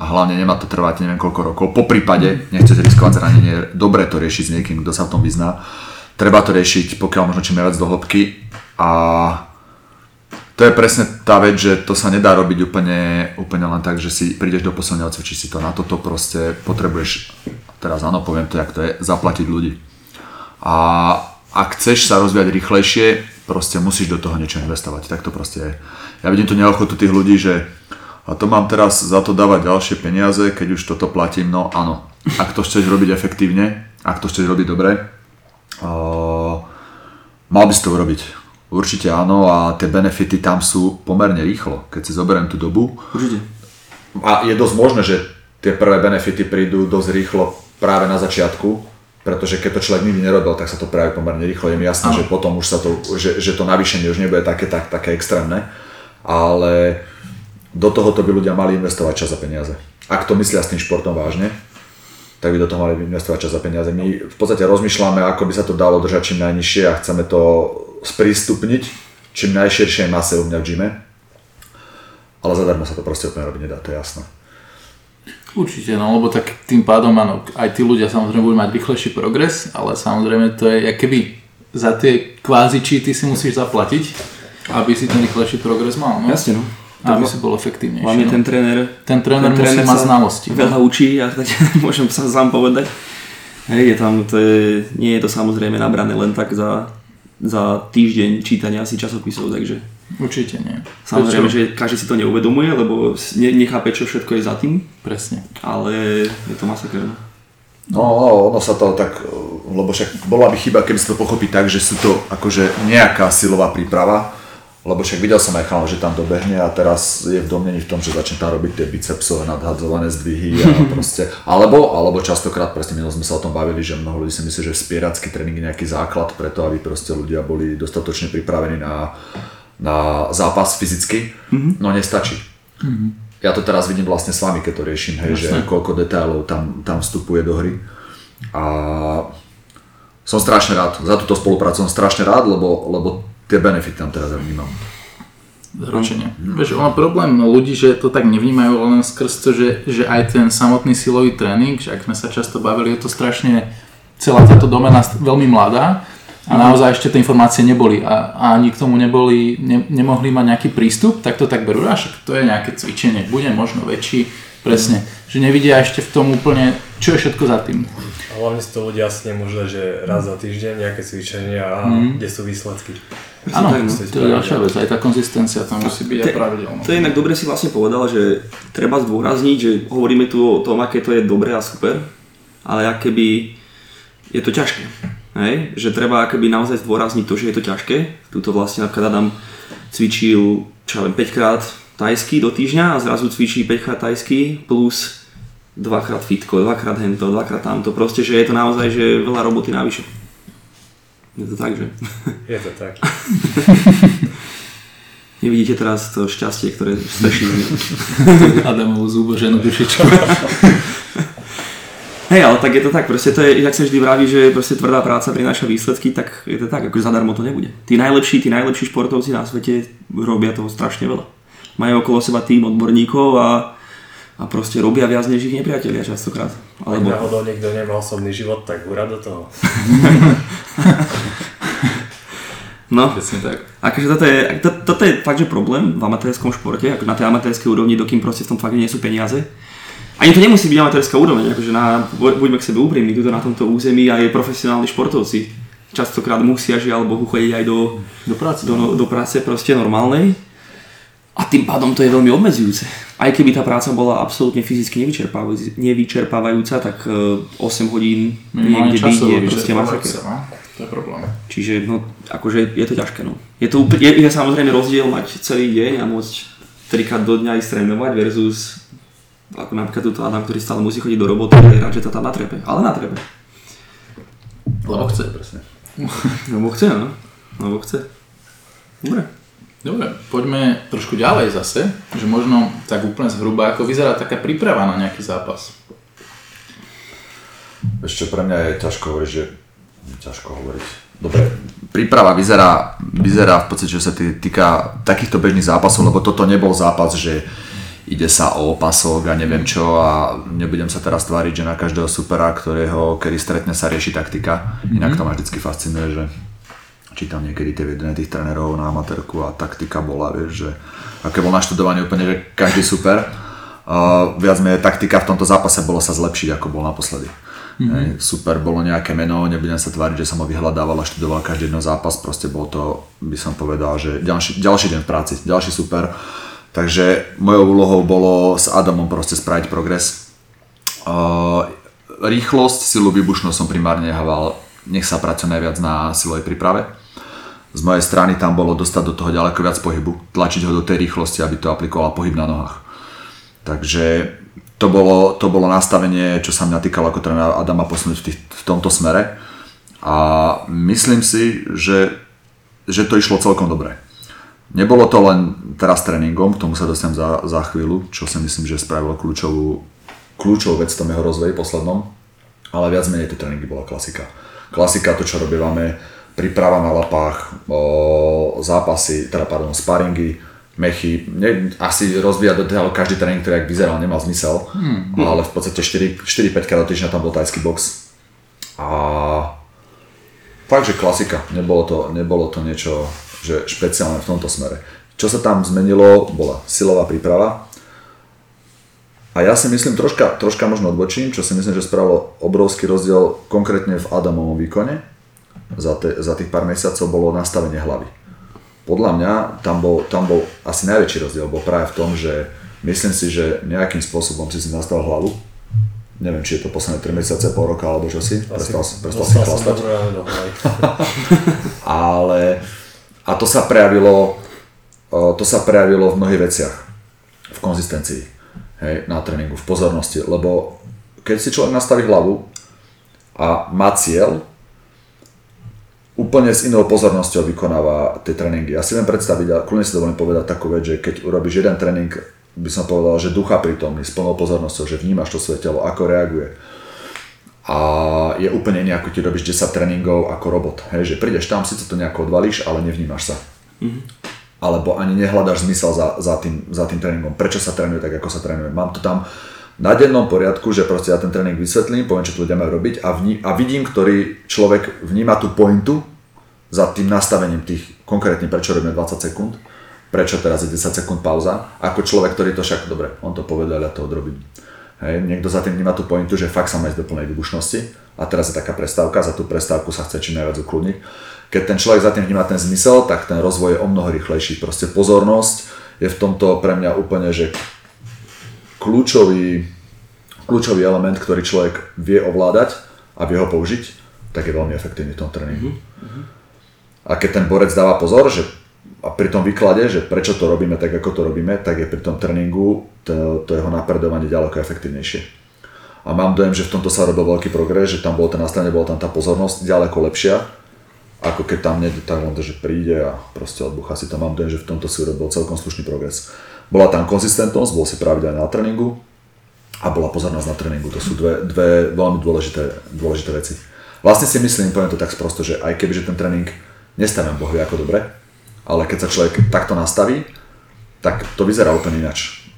a hlavne nemá to trvať neviem koľko rokov, po prípade, nechcete riskovať zranenie, dobre to riešiť s niekým, kto sa v tom vyzná, treba to riešiť pokiaľ možno čím viac do a to je presne tá vec, že to sa nedá robiť úplne, úplne len tak, že si prídeš do posilňa, odcvičíš si to. Na toto proste potrebuješ, teraz áno, poviem to, jak to je, zaplatiť ľudí. A ak chceš sa rozvíjať rýchlejšie, proste musíš do toho niečo investovať. Tak to proste je. Ja vidím tu neochotu tých ľudí, že a to mám teraz za to dávať ďalšie peniaze, keď už toto platím, no áno. Ak to chceš robiť efektívne, ak to chceš robiť dobre, mal by si to urobiť. Určite áno a tie benefity tam sú pomerne rýchlo. Keď si zoberiem tú dobu. Určite. A je dosť možné, že tie prvé benefity prídu dosť rýchlo práve na začiatku, pretože keď to človek nikdy nerobil, tak sa to práve pomerne rýchlo. Je mi jasné, že potom už sa to, že, že to navýšenie už nebude také, tak, také extrémne, ale do tohoto by ľudia mali investovať čas a peniaze. Ak to myslia s tým športom vážne, tak by do toho mali investovať čas a peniaze. My v podstate rozmýšľame, ako by sa to dalo držať čím najnižšie a chceme to sprístupniť čím najširšej mase u mňa v gyme. Ale zadarmo sa to proste úplne robiť nedá, to je jasné. Určite, no lebo tak tým pádom áno, aj tí ľudia samozrejme budú mať rýchlejší progres, ale samozrejme to je, keby za tie kvázi cheaty si musíš zaplatiť, aby si ten rýchlejší progres mal. No? Jasne, no. Aby si bol efektívnejší. Hlavne no. ten tréner, ten tréner ten musí mať znalosti. no. veľa učí a tak môžem sa sám povedať. Hej, je tam, to je, nie je to samozrejme nabrané len tak za, za týždeň čítania si časopisov, takže Určite nie. samozrejme, Prečo? že každý si to neuvedomuje, lebo ne, nechápe, čo všetko je za tým, Presne. ale je to masaker. no. No, no, ono sa to tak, lebo však bola by chyba, keby sa to pochopí tak, že sú to akože nejaká silová príprava, lebo však videl som aj chalán, že tam dobehne a teraz je v domnení v tom, že začne tam robiť tie bicepsové nadhadzované zdvihy a proste, alebo, alebo častokrát, presne minul sme sa o tom bavili, že mnoho ľudí si myslí, že spieracký tréning je nejaký základ preto, aby proste ľudia boli dostatočne pripravení na, na zápas fyzicky, no nestačí. Ja to teraz vidím vlastne s vami, keď to riešim, hej, že koľko detailov tam, tam vstupuje do hry. A som strašne rád, za túto spoluprácu som strašne rád, lebo, lebo tie benefity tam teraz ja vnímam. Zaručenie. Vieš, ono problém ľudí, že to tak nevnímajú len skrz to, že, že aj ten samotný silový tréning, že ak sme sa často bavili, je to strašne, celá táto domena veľmi mladá a naozaj ešte tie informácie neboli a, a ani k tomu neboli, ne, nemohli mať nejaký prístup, tak to tak berú, a však to je nejaké cvičenie, bude možno väčší, presne, že nevidia ešte v tom úplne, čo je všetko za tým. A hlavne si to ľudia asi nemôžu že raz za týždeň nejaké cvičenia a kde sú výsledky. Áno, no. to je ďalšia vec, aj tá konzistencia tam musí byť aj pravidelná. To je inak dobre si vlastne povedal, že treba zdôrazniť, že hovoríme tu o tom, aké to je dobré a super, ale akéby je to ťažké. Hej? Že treba akoby naozaj zdôrazniť to, že je to ťažké. Tuto vlastne napríklad Adam cvičil, čo ja viem, 5 krát tajsky do týždňa a zrazu cvičí 5 krát tajsky plus dvakrát fitko, dvakrát hento, dvakrát tamto. Proste, že je to naozaj že veľa roboty navyše. Je to tak, že? Je to tak. Nevidíte teraz to šťastie, ktoré mňa. Adamovú zúboženú dušičku. Hej, ale tak je to tak, proste to je, jak sa vždy vraví, že proste tvrdá práca prináša výsledky, tak je to tak, akože zadarmo to nebude. Tí najlepší, tí najlepší športovci na svete robia toho strašne veľa. Majú okolo seba tým odborníkov a, a proste robia viac než ich nepriatelia častokrát. Ak Alebo, náhodou niekto nemá osobný život, tak hurá do toho. no, Presne tak. akože toto je, to, toto je fakt, že problém v amatérskom športe, ako na tej amatérskej úrovni, dokým proste v tom fakt nie sú peniaze. Ani to nemusí byť amatérska úroveň, akože na, bu- buďme k sebe úprimní, tuto na tomto území aj profesionálni športovci častokrát musia žiaľ Bohu chodiť aj do, Do práce. do, do práce proste normálnej a tým pádom to je veľmi obmedzujúce. Aj keby tá práca bola absolútne fyzicky nevyčerpávajúca, nevyčerpávajúca tak e, 8 hodín Minimálne niekde byť je proste masaker. no. To je problém. Čiže no, akože je to ťažké. No. Je, to úplne, je, je samozrejme rozdiel mať celý deň a môcť trikrát do dňa ísť trénovať versus ako napríklad túto Adam, ktorý stále musí chodiť do roboty a je rád, že to tam natrebe. Ale natrebe. Lebo chce. Presne. Lebo chce, no. Lebo chce. Dobre. Dobre, poďme trošku ďalej zase, že možno tak úplne zhruba, ako vyzerá taká príprava na nejaký zápas. Ešte pre mňa je ťažko hovoriť, že... Ťažko hovoriť. Dobre, príprava vyzerá, vyzerá v podstate, že sa tý- týka takýchto bežných zápasov, lebo toto nebol zápas, že ide sa o pasok a neviem čo a nebudem sa teraz tváriť, že na každého supera, ktorého kedy stretne sa rieši taktika. Inak to ma vždycky fascinuje, že čítam niekedy tie videá tých trénerov na amatérku a taktika bola, vieš, že aké bol naštudovanie úplne, že každý super. Uh, viac menej taktika v tomto zápase bolo sa zlepšiť, ako bol naposledy. Mm-hmm. Super, bolo nejaké meno, nebudem sa tváriť, že som ho vyhľadával a študoval každý jeden zápas, proste bol to, by som povedal, že ďalší, ďalší deň v práci, ďalší super. Takže mojou úlohou bolo s Adamom proste spraviť progres. Uh, rýchlosť, silu, výbušnosť som primárne nehával, nech sa pracuje najviac na silovej príprave. Z mojej strany tam bolo dostať do toho ďaleko viac pohybu, tlačiť ho do tej rýchlosti, aby to aplikoval pohyb na nohách. Takže to bolo, to bolo nastavenie, čo sa mňa týkalo ako trénera Adama posunúť v, tých, v tomto smere. A myslím si, že, že to išlo celkom dobre. Nebolo to len teraz tréningom, k tomu sa dostanem za, za chvíľu, čo si myslím, že spravilo kľúčovú, kľúčovú vec v tom jeho rozvoji poslednom, ale viac menej tie tréningy bola klasika. Klasika, to čo robívame, príprava na lapách, zápasy, teda pardon, sparingy, mechy, ne, asi rozvíjať do toho každý tréning, ktorý ak vyzeral, nemal zmysel, hmm. ale v podstate 4-5 krát do týždňa tam bol tajský box. A fakt, že klasika, nebolo to, nebolo to niečo že špeciálne v tomto smere. Čo sa tam zmenilo, bola silová príprava. A ja si myslím, troška, troška možno odbočím, čo si myslím, že spravilo obrovský rozdiel konkrétne v Adamovom výkone. Za, te, za tých pár mesiacov bolo nastavenie hlavy. Podľa mňa tam bol, tam bol asi najväčší rozdiel, bol práve v tom, že myslím si, že nejakým spôsobom si si nastavil hlavu. Neviem, či je to posledné 3 mesiace, pol roka alebo čo si. Prestal, prestal si som chlastať. ale a to sa prejavilo o, to sa prejavilo v mnohých veciach v konzistencii hej, na tréningu, v pozornosti, lebo keď si človek nastaví hlavu a má cieľ, úplne s inou pozornosťou vykonáva tie tréningy. Ja si viem predstaviť, a kľudne si dovolím povedať takú vec, že keď urobíš jeden tréning, by som povedal, že ducha prítomný, s plnou pozornosťou, že vnímaš to svoje telo, ako reaguje. A je úplne iný, ako ti robíš 10 tréningov ako robot. Hej, že prídeš tam, síce to nejako odvalíš, ale nevnímaš sa. Alebo ani nehľadáš zmysel za, za, tým, za tým tréningom. Prečo sa trénuje tak, ako sa trénuje. Mám to tam na dennom poriadku, že proste ja ten tréning vysvetlím, poviem, čo tu ľudia majú robiť a, vní, a vidím, ktorý človek vníma tú pointu za tým nastavením tých, konkrétne prečo robíme 20 sekúnd, prečo teraz je 10 sekúnd pauza, ako človek, ktorý to však, dobre, on to povedal, ja to odrobím. Hej, niekto za tým vníma tú pointu, že fakt sa má ísť do plnej výbušnosti a teraz je taká prestávka, za tú prestávku sa chce čím najviac ukludniť. Keď ten človek za tým vníma ten zmysel, tak ten rozvoj je o mnoho rýchlejší. Proste pozornosť je v tomto pre mňa úplne, že kľúčový, kľúčový element, ktorý človek vie ovládať a vie ho použiť, tak je veľmi efektívny v tom tréningu. A keď ten borec dáva pozor, že a pri tom výklade, že prečo to robíme tak, ako to robíme, tak je pri tom tréningu to, to jeho napredovanie ďaleko efektívnejšie. A mám dojem, že v tomto sa robil veľký progres, že tam bolo ten nastavenie, bola tam tá pozornosť ďaleko lepšia, ako keď tam niekde tak len to, že príde a proste odbucha si to. Mám dojem, že v tomto si urobil celkom slušný progres. Bola tam konzistentnosť, bol si pravidelne na tréningu a bola pozornosť na tréningu. To sú dve, dve veľmi dôležité, dôležité veci. Vlastne si myslím, poviem to tak sprosto, že aj keby že ten tréning nestavím Boh vie ako dobre, ale keď sa človek takto nastaví, tak to vyzerá úplne ináč.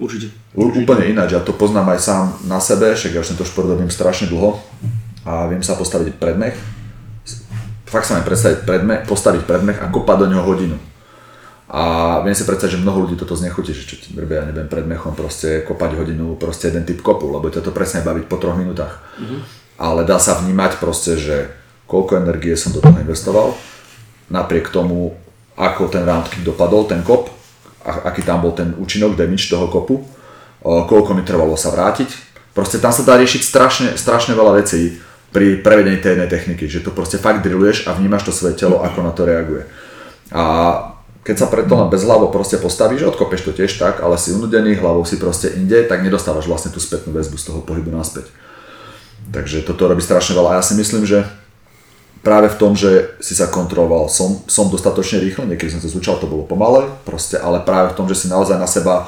Určite. U, úplne ináč, ja to poznám aj sám na sebe, však ja už tento šport robím strašne dlho a viem sa postaviť predmech. Fakt sa viem predstaviť predmech, postaviť predmech a kopať do neho hodinu. A viem si predstaviť, že mnoho ľudí toto znechutí, že čo ti drbe, ja neviem, pred mechom proste kopať hodinu, proste jeden typ kopu, lebo ťa to presne baviť po troch minútach. Ale dá sa vnímať proste, že koľko energie som do toho investoval, napriek tomu, ako ten round kick dopadol, ten kop, aký tam bol ten účinok, damage toho kopu, koľko mi trvalo sa vrátiť. Proste tam sa dá riešiť strašne, strašne veľa vecí pri prevedení tej jednej techniky, že to proste fakt drilluješ a vnímaš to svoje telo, ako na to reaguje. A keď sa preto len bez hlavo proste postavíš, odkopeš to tiež tak, ale si unudený, hlavou si proste inde, tak nedostávaš vlastne tú spätnú väzbu z toho pohybu naspäť. Takže toto robí strašne veľa a ja si myslím, že práve v tom, že si sa kontroloval, som, som dostatočne rýchlo, niekedy som sa zúčal, to bolo pomalé, proste, ale práve v tom, že si naozaj na seba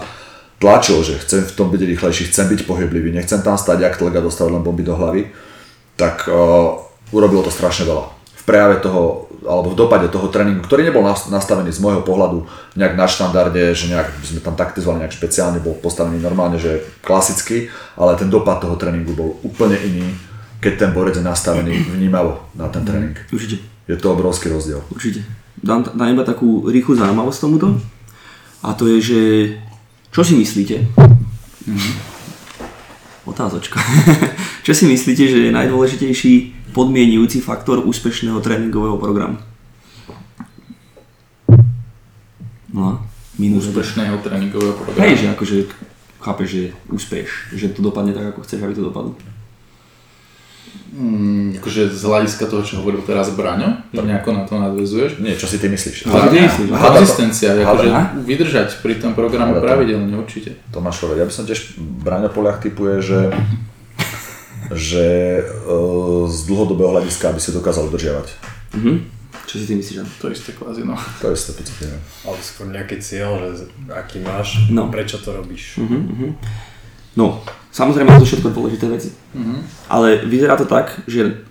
tlačil, že chcem v tom byť rýchlejší, chcem byť pohyblivý, nechcem tam stať, jak tlak a dostať len bomby do hlavy, tak uh, urobilo to strašne veľa prejave toho, alebo v dopade toho tréningu, ktorý nebol nastavený z môjho pohľadu nejak na štandarde, že nejak sme tam taktizovali nejak špeciálne, bol postavený normálne, že klasicky, ale ten dopad toho tréningu bol úplne iný, keď ten borec je nastavený vnímavo na ten tréning. Určite. Je to obrovský rozdiel. Určite. Dám, dám iba takú rýchlu zaujímavosť tomuto. A to je, že čo si myslíte? Mm-hmm. Otázočka. čo si myslíte, že je najdôležitejší podmienujúci faktor úspešného tréningového programu. No, minus úspešného tréningového programu. Hej, že akože chápeš, že úspeš, že to dopadne tak, ako chceš, aby to dopadlo. Mm, akože z hľadiska toho, čo hovoril teraz Braňo, to nejako na to nadvezuješ? Nie, čo si ty myslíš? Ale ty myslíš? Konzistencia, akože vydržať pri tom programe pravidelne určite. Tomáš ja by som tiež, Braňo Poliach typuje, že že uh, z dlhodobého hľadiska, aby si dokázal udržiavať. Mm-hmm. Čo si ty myslíš? To isté kvázi, no. To isté, podstate, no. Ale skôr nejaký cieľ, že aký máš, no. prečo to robíš. Mm-hmm. No, samozrejme to všetko dôležité veci. Mm-hmm. Ale vyzerá to tak, že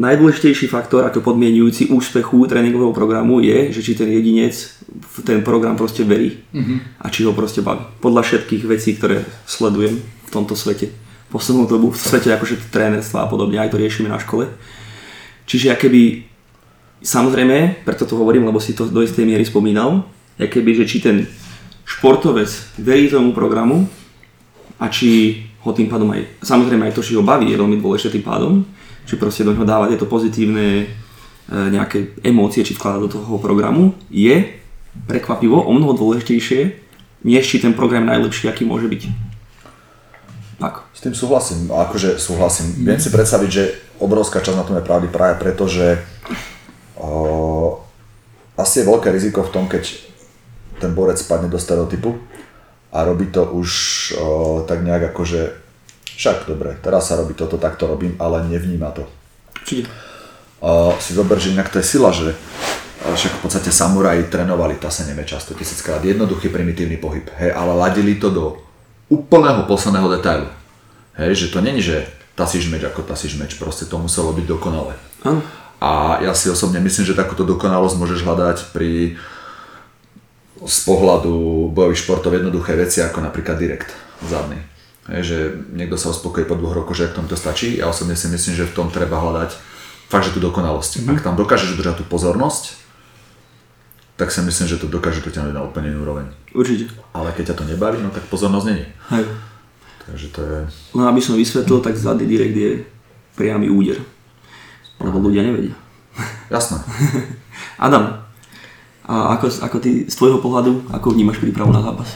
najdôležitejší faktor ako podmienujúci úspechu tréningového programu je, že či ten jedinec v ten program proste verí mm-hmm. a či ho proste baví. Podľa všetkých vecí, ktoré sledujem v tomto svete poslednú dobu v svete akože trénerstva a podobne, aj to riešime na škole. Čiže keby, samozrejme, preto to hovorím, lebo si to do istej miery spomínal, keby, že či ten športovec verí tomu programu a či ho tým pádom aj, samozrejme aj to, či ho baví, je veľmi dôležité tým pádom, či proste do neho dáva tieto pozitívne e, nejaké emócie, či vkladá do toho programu, je prekvapivo o mnoho dôležitejšie, než či ten program najlepší, aký môže byť. Tak. S tým súhlasím, akože súhlasím. Mm. Viem si predstaviť, že obrovská časť na tom je pravdy práve preto, že o, asi je veľké riziko v tom, keď ten borec spadne do stereotypu a robí to už o, tak nejak akože však dobre, teraz sa robí toto, tak to robím, ale nevníma to. O, si zober, že inak to je sila, že však v podstate samuraji trénovali taseneme často tisíckrát, jednoduchý primitívny pohyb, hej, ale ladili to do úplného posledného detailu. Hej, že to není, že tasíš meč ako tasíš meč, proste to muselo byť dokonalé. Ano. A ja si osobne myslím, že takúto dokonalosť môžeš hľadať pri z pohľadu bojových športov jednoduché veci ako napríklad direkt zadný. Hej, že niekto sa uspokojí po dvoch rokoch, že ak tomu to stačí. Ja osobne si myslím, že v tom treba hľadať fakt, že tú dokonalosť. Mm-hmm. Ak tam dokážeš udržať tú pozornosť, tak si myslím, že to dokáže potiahnuť na úplne inú úroveň. Určite. Ale keď ťa to nebaví, no tak pozornosť není. Hej. Takže to je... No aby som vysvetlil, tak zadný direkt je priamy úder. Lebo ľudia nevedia. Jasné. Adam, a ako, ako ty z tvojho pohľadu, ako vnímaš prípravu na zápas?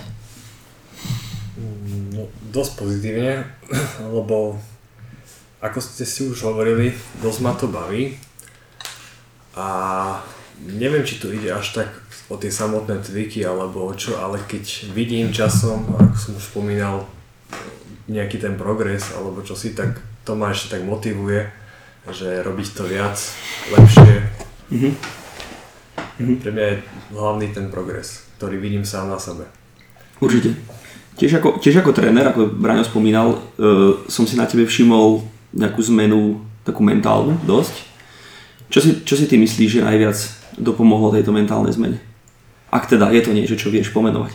No, dosť pozitívne, lebo ako ste si už hovorili, dosť ma to baví. A neviem, či to ide až tak o tie samotné tviky alebo o čo, ale keď vidím časom, ako som už spomínal, nejaký ten progres alebo čo si, tak to ma ešte tak motivuje, že robiť to viac, lepšie. Mm-hmm. Pre mňa je hlavný ten progres, ktorý vidím sám na sebe. Určite. Tiež ako, tiež ako tréner, ako Braňo spomínal, uh, som si na tebe všimol nejakú zmenu, takú mentálnu dosť. Čo si, čo si ty myslíš, že najviac dopomohlo tejto mentálnej zmene? Ak teda je to niečo, čo vieš pomenovať.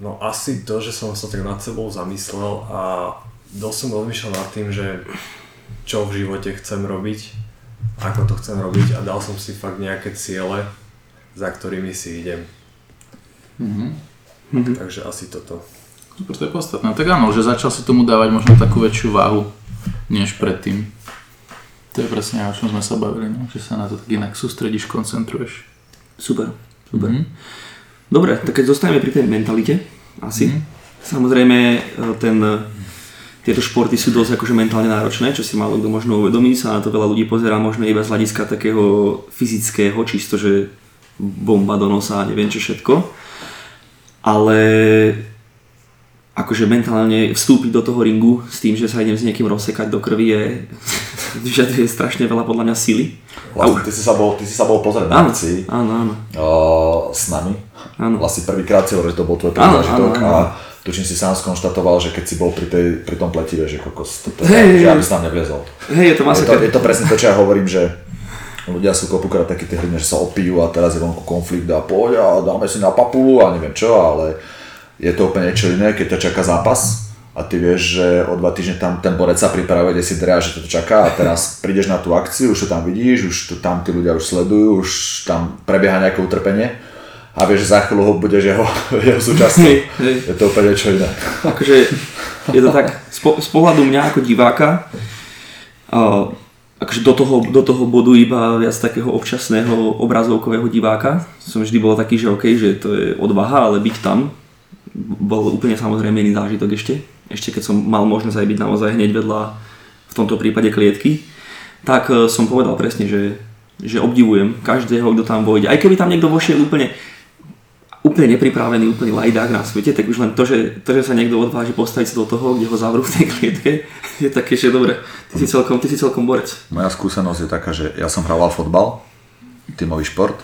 No asi to, že som sa tak nad sebou zamyslel a dosť som rozmýšľal nad tým, že čo v živote chcem robiť, ako to chcem robiť a dal som si fakt nejaké ciele, za ktorými si idem. Mm-hmm. Takže asi toto. Super, to je podstatné. Tak áno, že začal si tomu dávať možno takú väčšiu váhu, než predtým. To je presne o čom sme sa bavili, no? že sa na to tak inak sústredíš, koncentruješ. Super, super. Mm-hmm. Dobre, tak keď zostaneme pri tej mentalite, asi. Mm-hmm. Samozrejme, e, ten tieto športy sú dosť akože mentálne náročné, čo si málo kto možno uvedomí, sa na to veľa ľudí pozerá možno iba z hľadiska takého fyzického, čisto, že bomba do nosa a neviem čo všetko. Ale akože mentálne vstúpiť do toho ringu s tým, že sa idem s niekým rozsekať do krvi je, vyžaduje strašne veľa podľa mňa sily. Vlastne ty si sa bol, ty si sa bol pozrieť na Áno, akcii áno, áno. o, s nami. Áno. Vlastne prvýkrát si hovoril, že to bol tvoj prvý zážitok a tučím si sám skonštatoval, že keď si bol pri, tej, pri tom pletive, že kokos, to, to, Hej, že aby si tam nevliezol. Hej, je to Je to, je to presne to, čo ja hovorím, že ľudia sú kopukrát takí tí hrdine, že sa opijú a teraz je vonku konflikt a poď a dáme si na papu a neviem čo, ale je to úplne niečo iné, keď ťa čaká zápas a ty vieš, že o dva týždne tam ten borec sa pripravuje, kde si drea, že to čaká a teraz prídeš na tú akciu, už to tam vidíš, už to tam tí ľudia už sledujú, už tam prebieha nejaké utrpenie a vieš, že za chvíľu ho budeš jeho, jeho súčasťou. Je to úplne niečo iné. Akože je to tak, z, po, z pohľadu mňa ako diváka, uh, akože do toho, do toho bodu iba viac takého občasného obrazovkového diváka. Som vždy bol taký, že OK, že to je odvaha, ale byť tam bol úplne samozrejme iný zážitok ešte. Ešte keď som mal možnosť aj byť naozaj hneď vedľa, v tomto prípade klietky, tak uh, som povedal presne, že, že obdivujem každého, kto tam vojde. Aj keby tam niekto vošiel úplne úplne nepripravený, úplne lajdák na svete, tak už len to, že, to, že sa niekto odváži postaviť sa do toho, kde ho zavrú v tej klietke, je také, že dobre, ty si celkom, ty si celkom borec. Moja skúsenosť je taká, že ja som hrával fotbal, tímový šport,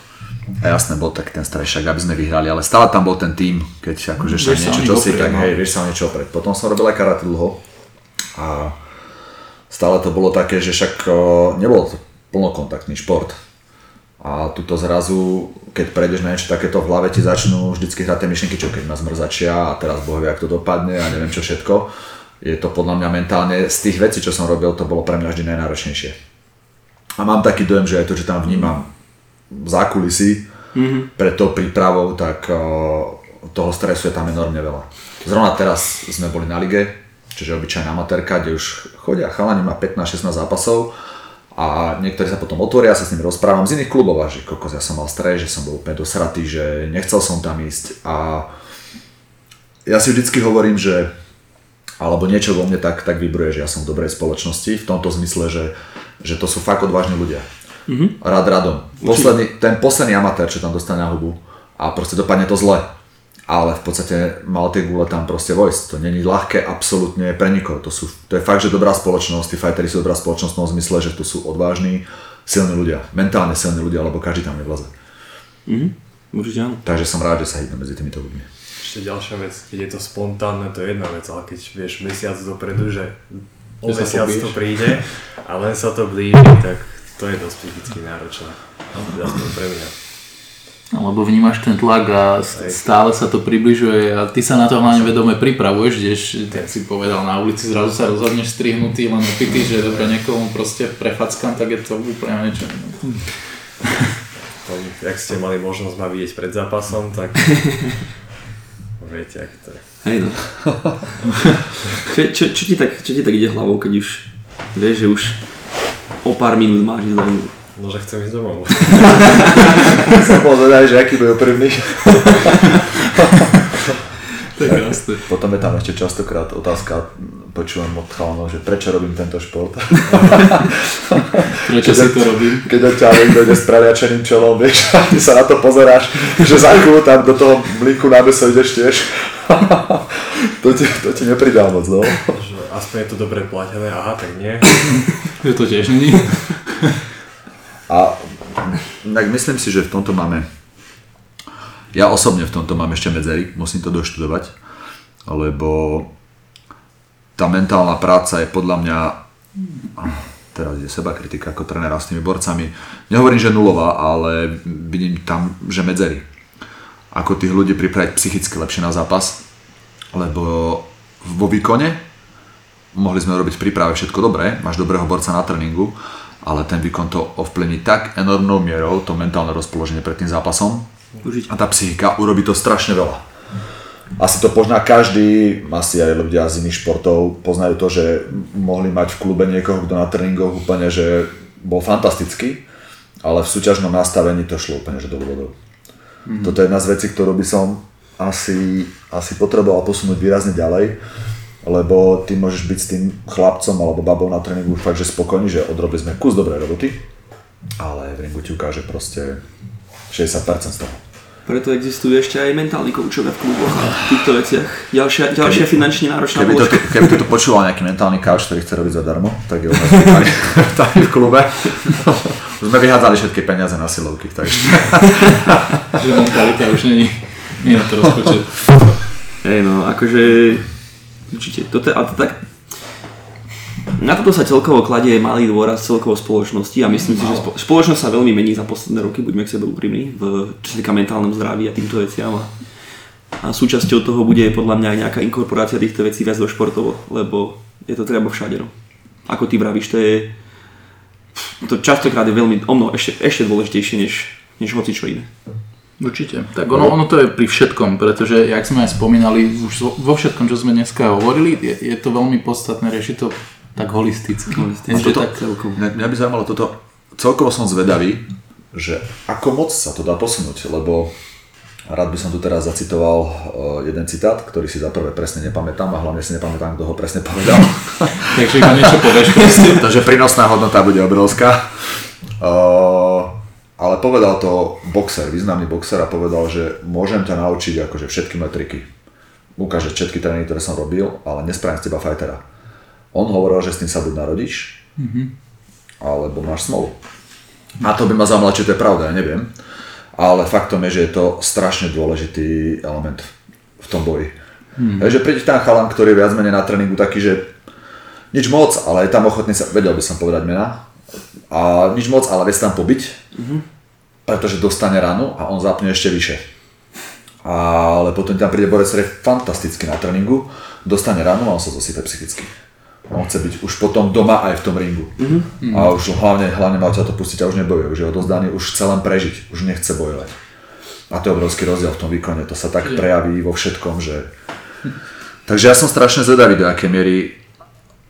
a jasné, bol tak ten strešak, aby sme vyhrali, ale stále tam bol ten tým, keď akože sa niečo, čo si, tak no. hej, vieš sa niečo oprieť. Potom som robil aj karate dlho a stále to bolo také, že však nebol to plnokontaktný šport. A tuto zrazu, keď prejdeš na niečo takéto v hlave, ti začnú vždycky hrať tie myšlienky, čo keď ma zmrzačia a teraz boh vie, ako to dopadne a neviem čo všetko. Je to podľa mňa mentálne, z tých vecí, čo som robil, to bolo pre mňa vždy najnáročnejšie. A mám taký dojem, že aj to, čo tam vnímam zákulisí mm-hmm. pred tou prípravou, tak toho stresu je tam enormne veľa. Zrovna teraz sme boli na lige, čiže obyčajná amatérka, kde už chodia chalani, má 15-16 zápasov a niektorí sa potom otvoria, sa s nimi rozprávam z iných klubov a že kokos, ja som mal stres, že som bol úplne dosratý, že nechcel som tam ísť a ja si vždycky hovorím, že alebo niečo vo mne tak, tak vybruje, že ja som v dobrej spoločnosti, v tomto zmysle, že, že to sú fakt odvážni ľudia. Mm-hmm. Rad radom. Posledný, ten posledný amatér, čo tam dostane na hubu a proste dopadne to zle. Ale v podstate mal tie gule tam proste vojsť. To není ľahké absolútne pre nikoho. To, sú, to je fakt, že dobrá spoločnosť, tí fighteri sú dobrá spoločnosť v tom zmysle, že to sú odvážni, silní ľudia. Mentálne silní ľudia, lebo každý tam nevlaze. Mhm, určite áno. Takže som rád, že sa hýbem medzi týmito ľuďmi. Ešte ďalšia vec, keď je to spontánne, to je jedna vec, ale keď vieš mesiac dopredu, že o mesiac to príde a len sa to blíži, tak to je dosť psychicky náročné. Aspoň pre mňa. Lebo vnímaš ten tlak a st- stále sa to približuje a ty sa na to hlavne vedome pripravuješ, ideš, tak si povedal, na ulici zrazu sa rozhodneš strihnutý, len opitý, že dobre niekomu proste prefackam, tak je to úplne niečo. iné. Jak ste mali možnosť ma vidieť pred zápasom, tak viete, ak to je. Hej no. čo, čo, ti tak, čo ti tak ide hlavou, keď už vieš, že už o pár minút máš ísť len No, že chcem ísť domov. som bol zvedavý, že aký bude prvný. Krásne. Potom je tam ešte častokrát otázka, počúvam od chalanov, že prečo robím tento šport. Prečo si to robím? Keď od ťa niekto ide s preliačeným čelom, vieš, a ty sa na to pozeráš, že za chvíľu tam do toho mlíku na meso ideš tiež. to, ti, to ti nepridá moc, no. Aspoň je to dobre platené, aha, tak nie. Že to tiež není. A tak myslím si, že v tomto máme, ja osobne v tomto mám ešte medzery, musím to doštudovať, lebo tá mentálna práca je podľa mňa, teraz ide seba kritika ako trénera s tými borcami, nehovorím, že nulová, ale vidím tam, že medzery. Ako tých ľudí pripraviť psychicky lepšie na zápas, lebo vo výkone mohli sme robiť v príprave všetko dobré, máš dobrého borca na tréningu, ale ten výkon to ovplyvní tak enormnou mierou, to mentálne rozpoloženie pred tým zápasom Určite. a tá psychika urobí to strašne veľa. Asi to pozná každý, asi aj ľudia z iných športov poznajú to, že mohli mať v klube niekoho, kto na tréningoch úplne, že bol fantastický, ale v súťažnom nastavení to šlo úplne, že dolu vodou. Mm-hmm. Toto je jedna z vecí, ktorú by som asi, asi potreboval posunúť výrazne ďalej, lebo ty môžeš byť s tým chlapcom alebo babou na tréningu fakt, že spokojný, že odrobili sme kus dobrej roboty, ale v ringu ti ukáže proste 60% z toho. Preto existujú ešte aj mentálni koučovia v kluboch a v týchto veciach. Ďalšia, ďalšia Keby- finančne náročná Keby to, keby to počúval nejaký mentálny couch, ktorý chce robiť zadarmo, tak je u nás v klube. Už sme vyhádzali všetky peniaze na silovky, takže Že mentalita už není, nie je to rozpočet. Hej no, akože určite, toto ale to tak na toto sa celkovo kladie malý dôraz celkovo spoločnosti a myslím si, že spo, spoločnosť sa veľmi mení za posledné roky, buďme k sebe úprimní, v, čo sa týka mentálnom zdraví a týmto veciam a, a súčasťou toho bude podľa mňa aj nejaká inkorporácia týchto vecí viac do športovo, lebo je to treba všade no. Ako ty vravíš, to je to častokrát je veľmi, o mnoho ešte, ešte dôležitejšie než, než hoci čo iné. Určite. Tak ono, ono to je pri všetkom, pretože, jak sme aj spomínali, už vo- všetkom, čo sme dneska hovorili, je, je to veľmi podstatné riešiť to tak holisticky. Holisticky. Toto- tak, Celkovo. mňa, mňa by zaujímalo toto, celkovo som zvedavý, že ako moc sa to dá posunúť, lebo rád by som tu teraz zacitoval uh, jeden citát, ktorý si za prvé presne nepamätám a hlavne si nepamätám, kto ho presne povedal. takže iba niečo povieš proste. Takže prínosná hodnota bude obrovská. Uh, ale povedal to boxer, významný boxer a povedal, že môžem ťa naučiť akože všetky metriky. Ukáže všetky tréningy, ktoré som robil, ale nespravím z teba fightera. On hovoril, že s tým sa buď narodíš, alebo máš smolu. A to by ma zaujímalo, či to je pravda, ja neviem. Ale faktom je, že je to strašne dôležitý element v tom boji. Hmm. že príde tam chalan, ktorý je viac menej na tréningu taký, že nič moc, ale je tam ochotný sa, vedel by som povedať mena, a nič moc, ale sa tam pobiť, pretože dostane ranu a on zapne ešte vyššie. Ale potom tam príde borec, ktorý je fantasticky na tréningu, dostane ranu a on sa zosype psychicky. On chce byť už potom doma aj v tom ringu. A už hlavne, hlavne mal ťa to pustiť a už nebojuje, už je odozdaný, už chce len prežiť, už nechce bojovať. A to je obrovský rozdiel v tom výkone, to sa tak prejaví vo všetkom, že... Takže ja som strašne zvedavý, do akej miery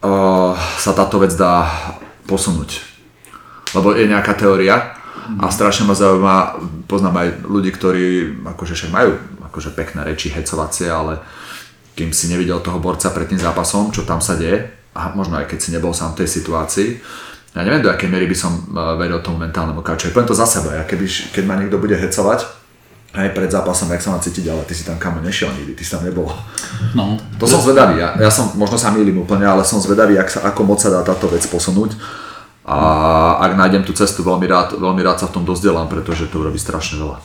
uh, sa táto vec dá posunúť. Lebo je nejaká teória a strašne ma zaujíma, poznám aj ľudí, ktorí akože však majú akože pekné reči, hecovacie, ale kým si nevidel toho borca pred tým zápasom, čo tam sa deje, a možno aj keď si nebol sám v tej situácii, ja neviem, do akej miery by som uh, vedel tomu mentálnemu kaučovi. Poviem to za seba, ja keby, keď ma niekto bude hecovať, aj pred zápasom, jak sa mám cítiť, ale ty si tam kamo nešiel nikdy, ty si tam nebol. No, To som zvedavý, ja, ja som, možno sa mýlim úplne, ale som zvedavý, ak sa, ako moc sa dá táto vec posunúť. A ak nájdem tú cestu, veľmi rád, veľmi rád sa v tom dozdelám, pretože to urobí strašne veľa.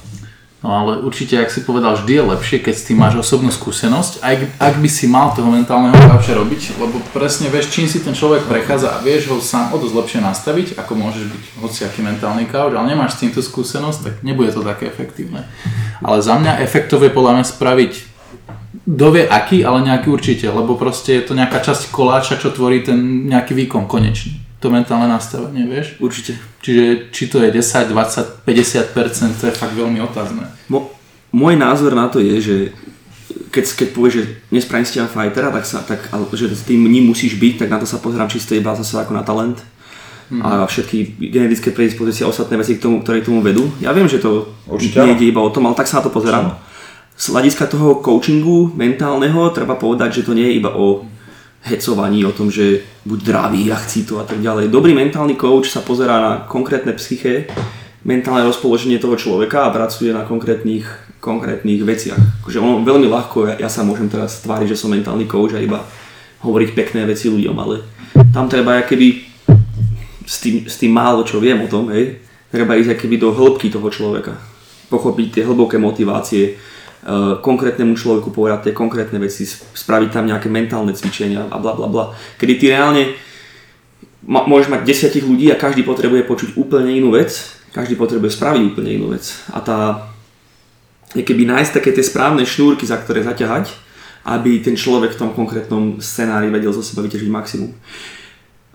No ale určite, ak si povedal, vždy je lepšie, keď s tým máš osobnú skúsenosť, aj ak by si mal toho mentálneho kauča robiť, lebo presne vieš, čím si ten človek prechádza a vieš ho sám o dosť lepšie nastaviť, ako môžeš byť hociaký mentálny kauč, ale nemáš s tým skúsenosť, tak nebude to také efektívne. Ale za mňa efektové podľa mňa spraviť dovie aký, ale nejaký určite, lebo proste je to nejaká časť koláča, čo tvorí ten nejaký výkon konečný. To mentálne nastavenie, vieš? Určite. Čiže či to je 10, 20, 50%, to je fakt veľmi otázne. Mo, môj názor na to je, že keď, keď povieš, že nespravím z teba fightera, tak, sa, tak že s tým ním musíš byť, tak na to sa pozerám čisto iba zase ako na talent a všetky genetické predispozície a ostatné veci, k tomu, ktoré k tomu vedú. Ja viem, že to Určite nie ide iba o tom, ale tak sa na to pozerám. Z hľadiska toho coachingu mentálneho treba povedať, že to nie je iba o hecovaní, o tom, že buď dravý a chci to a tak ďalej. Dobrý mentálny coach sa pozerá na konkrétne psyché, mentálne rozpoloženie toho človeka a pracuje na konkrétnych, konkrétnych veciach. Akože ono veľmi ľahko, ja, ja sa môžem teraz tváriť, že som mentálny coach a iba hovoriť pekné veci ľuďom, ale tam treba keby s tým, s tým málo čo viem o tom, hej, treba ísť keby do hĺbky toho človeka. Pochopiť tie hlboké motivácie, konkrétnemu človeku povedať tie konkrétne veci, spraviť tam nejaké mentálne cvičenia a bla bla bla. Kedy ty reálne môžeš mať desiatich ľudí a každý potrebuje počuť úplne inú vec, každý potrebuje spraviť úplne inú vec. A tá, keby nájsť také tie správne šnúrky, za ktoré zaťahať, aby ten človek v tom konkrétnom scenári vedel zo seba vyťažiť maximum.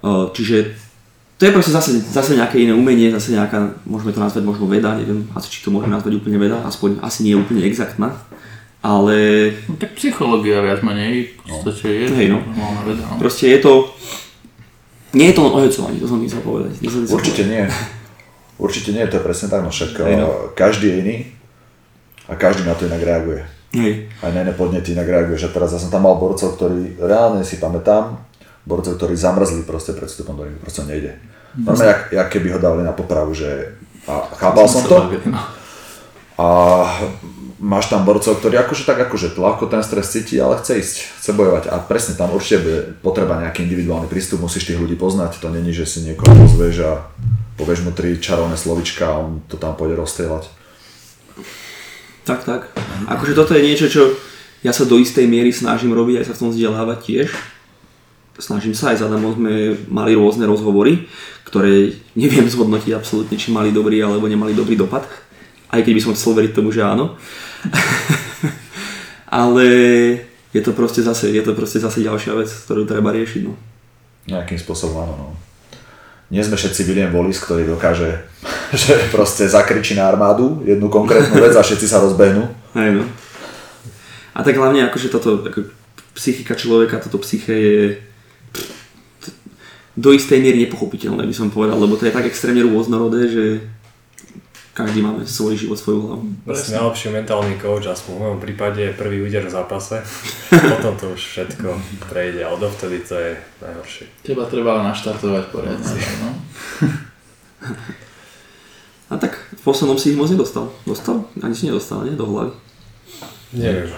Uh, čiže to je proste zase, zase nejaké iné umenie, zase nejaká, môžeme to nazvať možno veda, neviem asi či to môžeme nazvať úplne veda, aspoň asi nie je úplne exaktná, ale No, tak psychológia viac menej v podstate je Hej, no. normálna veda. No. proste je to, nie je to len ohecovanie, to som chcel povedať. Som chcel Určite povedať. nie. Určite nie, to je presne tak, no však Hej, no. uh, každý je iný a každý na to inak reaguje. Hej. aj na iné podnety inak reaguješ. A teraz ja som tam mal borcov, ktorí reálne si pamätám, borcov, ktorí zamrzli proste pred vstupom do ringu, proste nejde. Normálne, jak, jak keby ho dali na popravu, že a chápal som to a máš tam borcov, ktorí akože tak akože ľahko ten stres cíti, ale chce ísť, chce bojovať a presne tam určite bude potreba nejaký individuálny prístup, musíš tých ľudí poznať, to není, že si niekoho pozveš a povieš mu tri čarovné slovička a on to tam pôjde rozstrieľať. Tak, tak. Akože toto je niečo, čo ja sa do istej miery snažím robiť, aj sa v tom vzdelávať tiež. Snažím sa, aj s Adamom sme mali rôzne rozhovory, ktoré neviem zhodnotiť absolútne, či mali dobrý alebo nemali dobrý dopad. Aj keď by som chcel veriť tomu, že áno. Ale je to proste zase, je to proste zase ďalšia vec, ktorú treba riešiť. No. Nejakým spôsobom áno. No. Nie sme všetci William Wallis, ktorý dokáže, že proste zakričí na armádu jednu konkrétnu vec a všetci sa rozbehnú. Hej, no. A tak hlavne akože toto, ako psychika človeka, toto psyché je do istej miery nepochopiteľné, by som povedal, lebo to je tak extrémne rôznorodé, že každý máme svoj život, svoju hlavu. Presne. Najlepší mentálny coach, aspoň v mojom prípade je prvý úder v zápase. Potom to už všetko prejde, ale dovtedy to je najhoršie. Teba treba naštartovať poriadne. No. A tak v poslednom si ich moc nedostal. Dostal? Ani si nedostal, nie? Do hlavy. Neviem.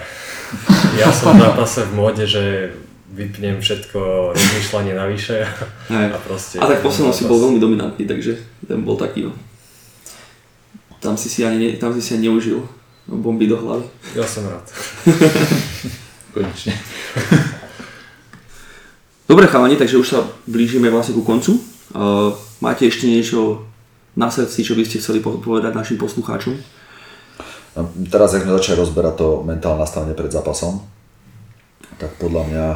Ja som v zápase v móde, že vypnem všetko rozmýšľanie navyše a proste... A tak poslednom si bol veľmi dominantný, takže ten bol taký, no. Tam si si ani, ne- tam si si ani neužil bomby do hlavy. Ja som rád. Konečne. Dobre chalani, takže už sa blížime vlastne ku koncu. Uh, máte ešte niečo na srdci, čo by ste chceli po- povedať našim poslucháčom? Teraz, ak sme začali rozberať to mentálne nastavenie pred zápasom, tak podľa mňa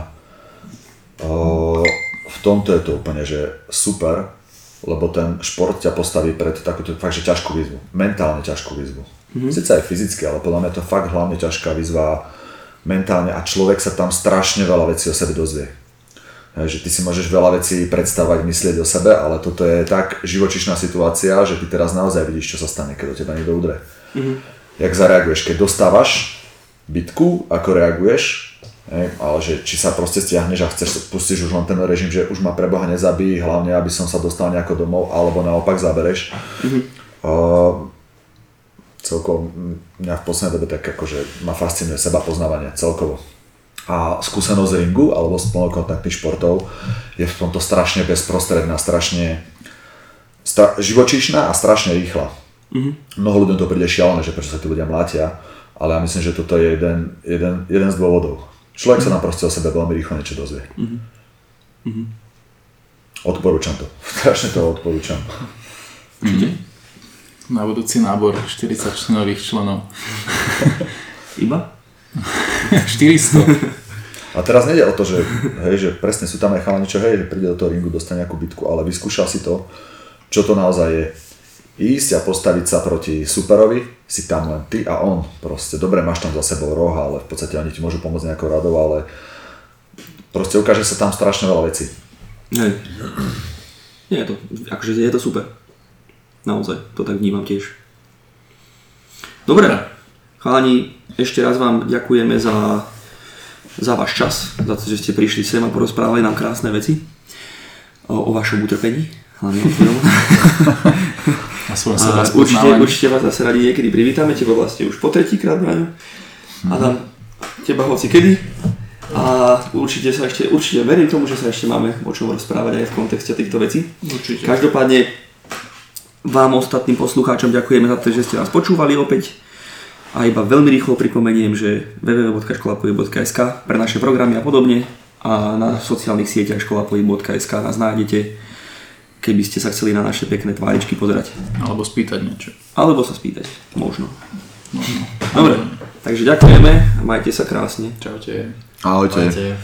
v tomto je to úplne, že super, lebo ten šport ťa postaví pred takúto fakt, že ťažkú výzvu. Mentálne ťažkú výzvu. Mm-hmm. Sice aj fyzicky, ale podľa mňa je to fakt hlavne ťažká výzva mentálne a človek sa tam strašne veľa vecí o sebe dozvie. Hej, že ty si môžeš veľa vecí predstavať, myslieť o sebe, ale toto je tak živočišná situácia, že ty teraz naozaj vidíš, čo sa stane, keď do teba niekto udre. Mm-hmm. Jak zareaguješ, keď dostávaš bitku, ako reaguješ, hej, ale že či sa proste stiahneš a chceš, pustíš už len ten režim, že už ma pre Boha nezabí, hlavne aby som sa dostal nejako domov, alebo naopak zabereš. Mm-hmm. Uh, celkovo mňa v poslednej dobe tak akože ma fascinuje seba poznávanie celkovo. A skúsenosť ringu alebo z plnokontaktných športov je v tomto strašne bezprostredná, strašne stra- živočíšna a strašne rýchla. Mm-hmm. Mnoho ľuďom to príde šialené, že prečo sa tí ľudia mlátia, ale ja myslím, že toto je jeden, jeden, jeden z dôvodov. Človek sa nám proste o sebe veľmi rýchlo niečo dozvie. Mm-hmm. Odporúčam to. Strašne to odporúčam. Určite. Na budúci nábor 40 členových členov. Iba? 400. A teraz nejde o to, že, hej, že presne sú tam aj chalani, čo hej, že príde do toho ringu, dostane nejakú bitku, ale vyskúšal si to, čo to naozaj je. Ísť a postaviť sa proti superovi, si tam len ty a on proste. Dobre, máš tam za sebou roha, ale v podstate oni ti môžu pomôcť nejakou radou, ale proste ukáže sa tam strašne veľa vecí. Hej. Nie je to, akože je to super. Naozaj, to tak vnímam tiež. Dobre, chalani, ešte raz vám ďakujeme za, za váš čas, za to, že ste prišli sem a porozprávali nám krásne veci o, o vašom utrpení, hlavne tvojom. A A určite, určite vás zase radi niekedy privítame, teba vlastne už po tretíkrát, Braňo. Adam, teba hoci kedy. A určite sa ešte, určite verím tomu, že sa ešte máme o čom rozprávať aj v kontexte týchto vecí. Určite. Každopádne vám ostatným poslucháčom ďakujeme za to, že ste nás počúvali opäť. A iba veľmi rýchlo pripomeniem, že www.školapohyb.sk pre naše programy a podobne a na sociálnych sieťach školapohyb.sk nás nájdete, keby ste sa chceli na naše pekné tváričky pozerať. Alebo spýtať niečo. Alebo sa spýtať, možno. Dobre, takže ďakujeme a majte sa krásne. Čaute. Ahojte. Majte.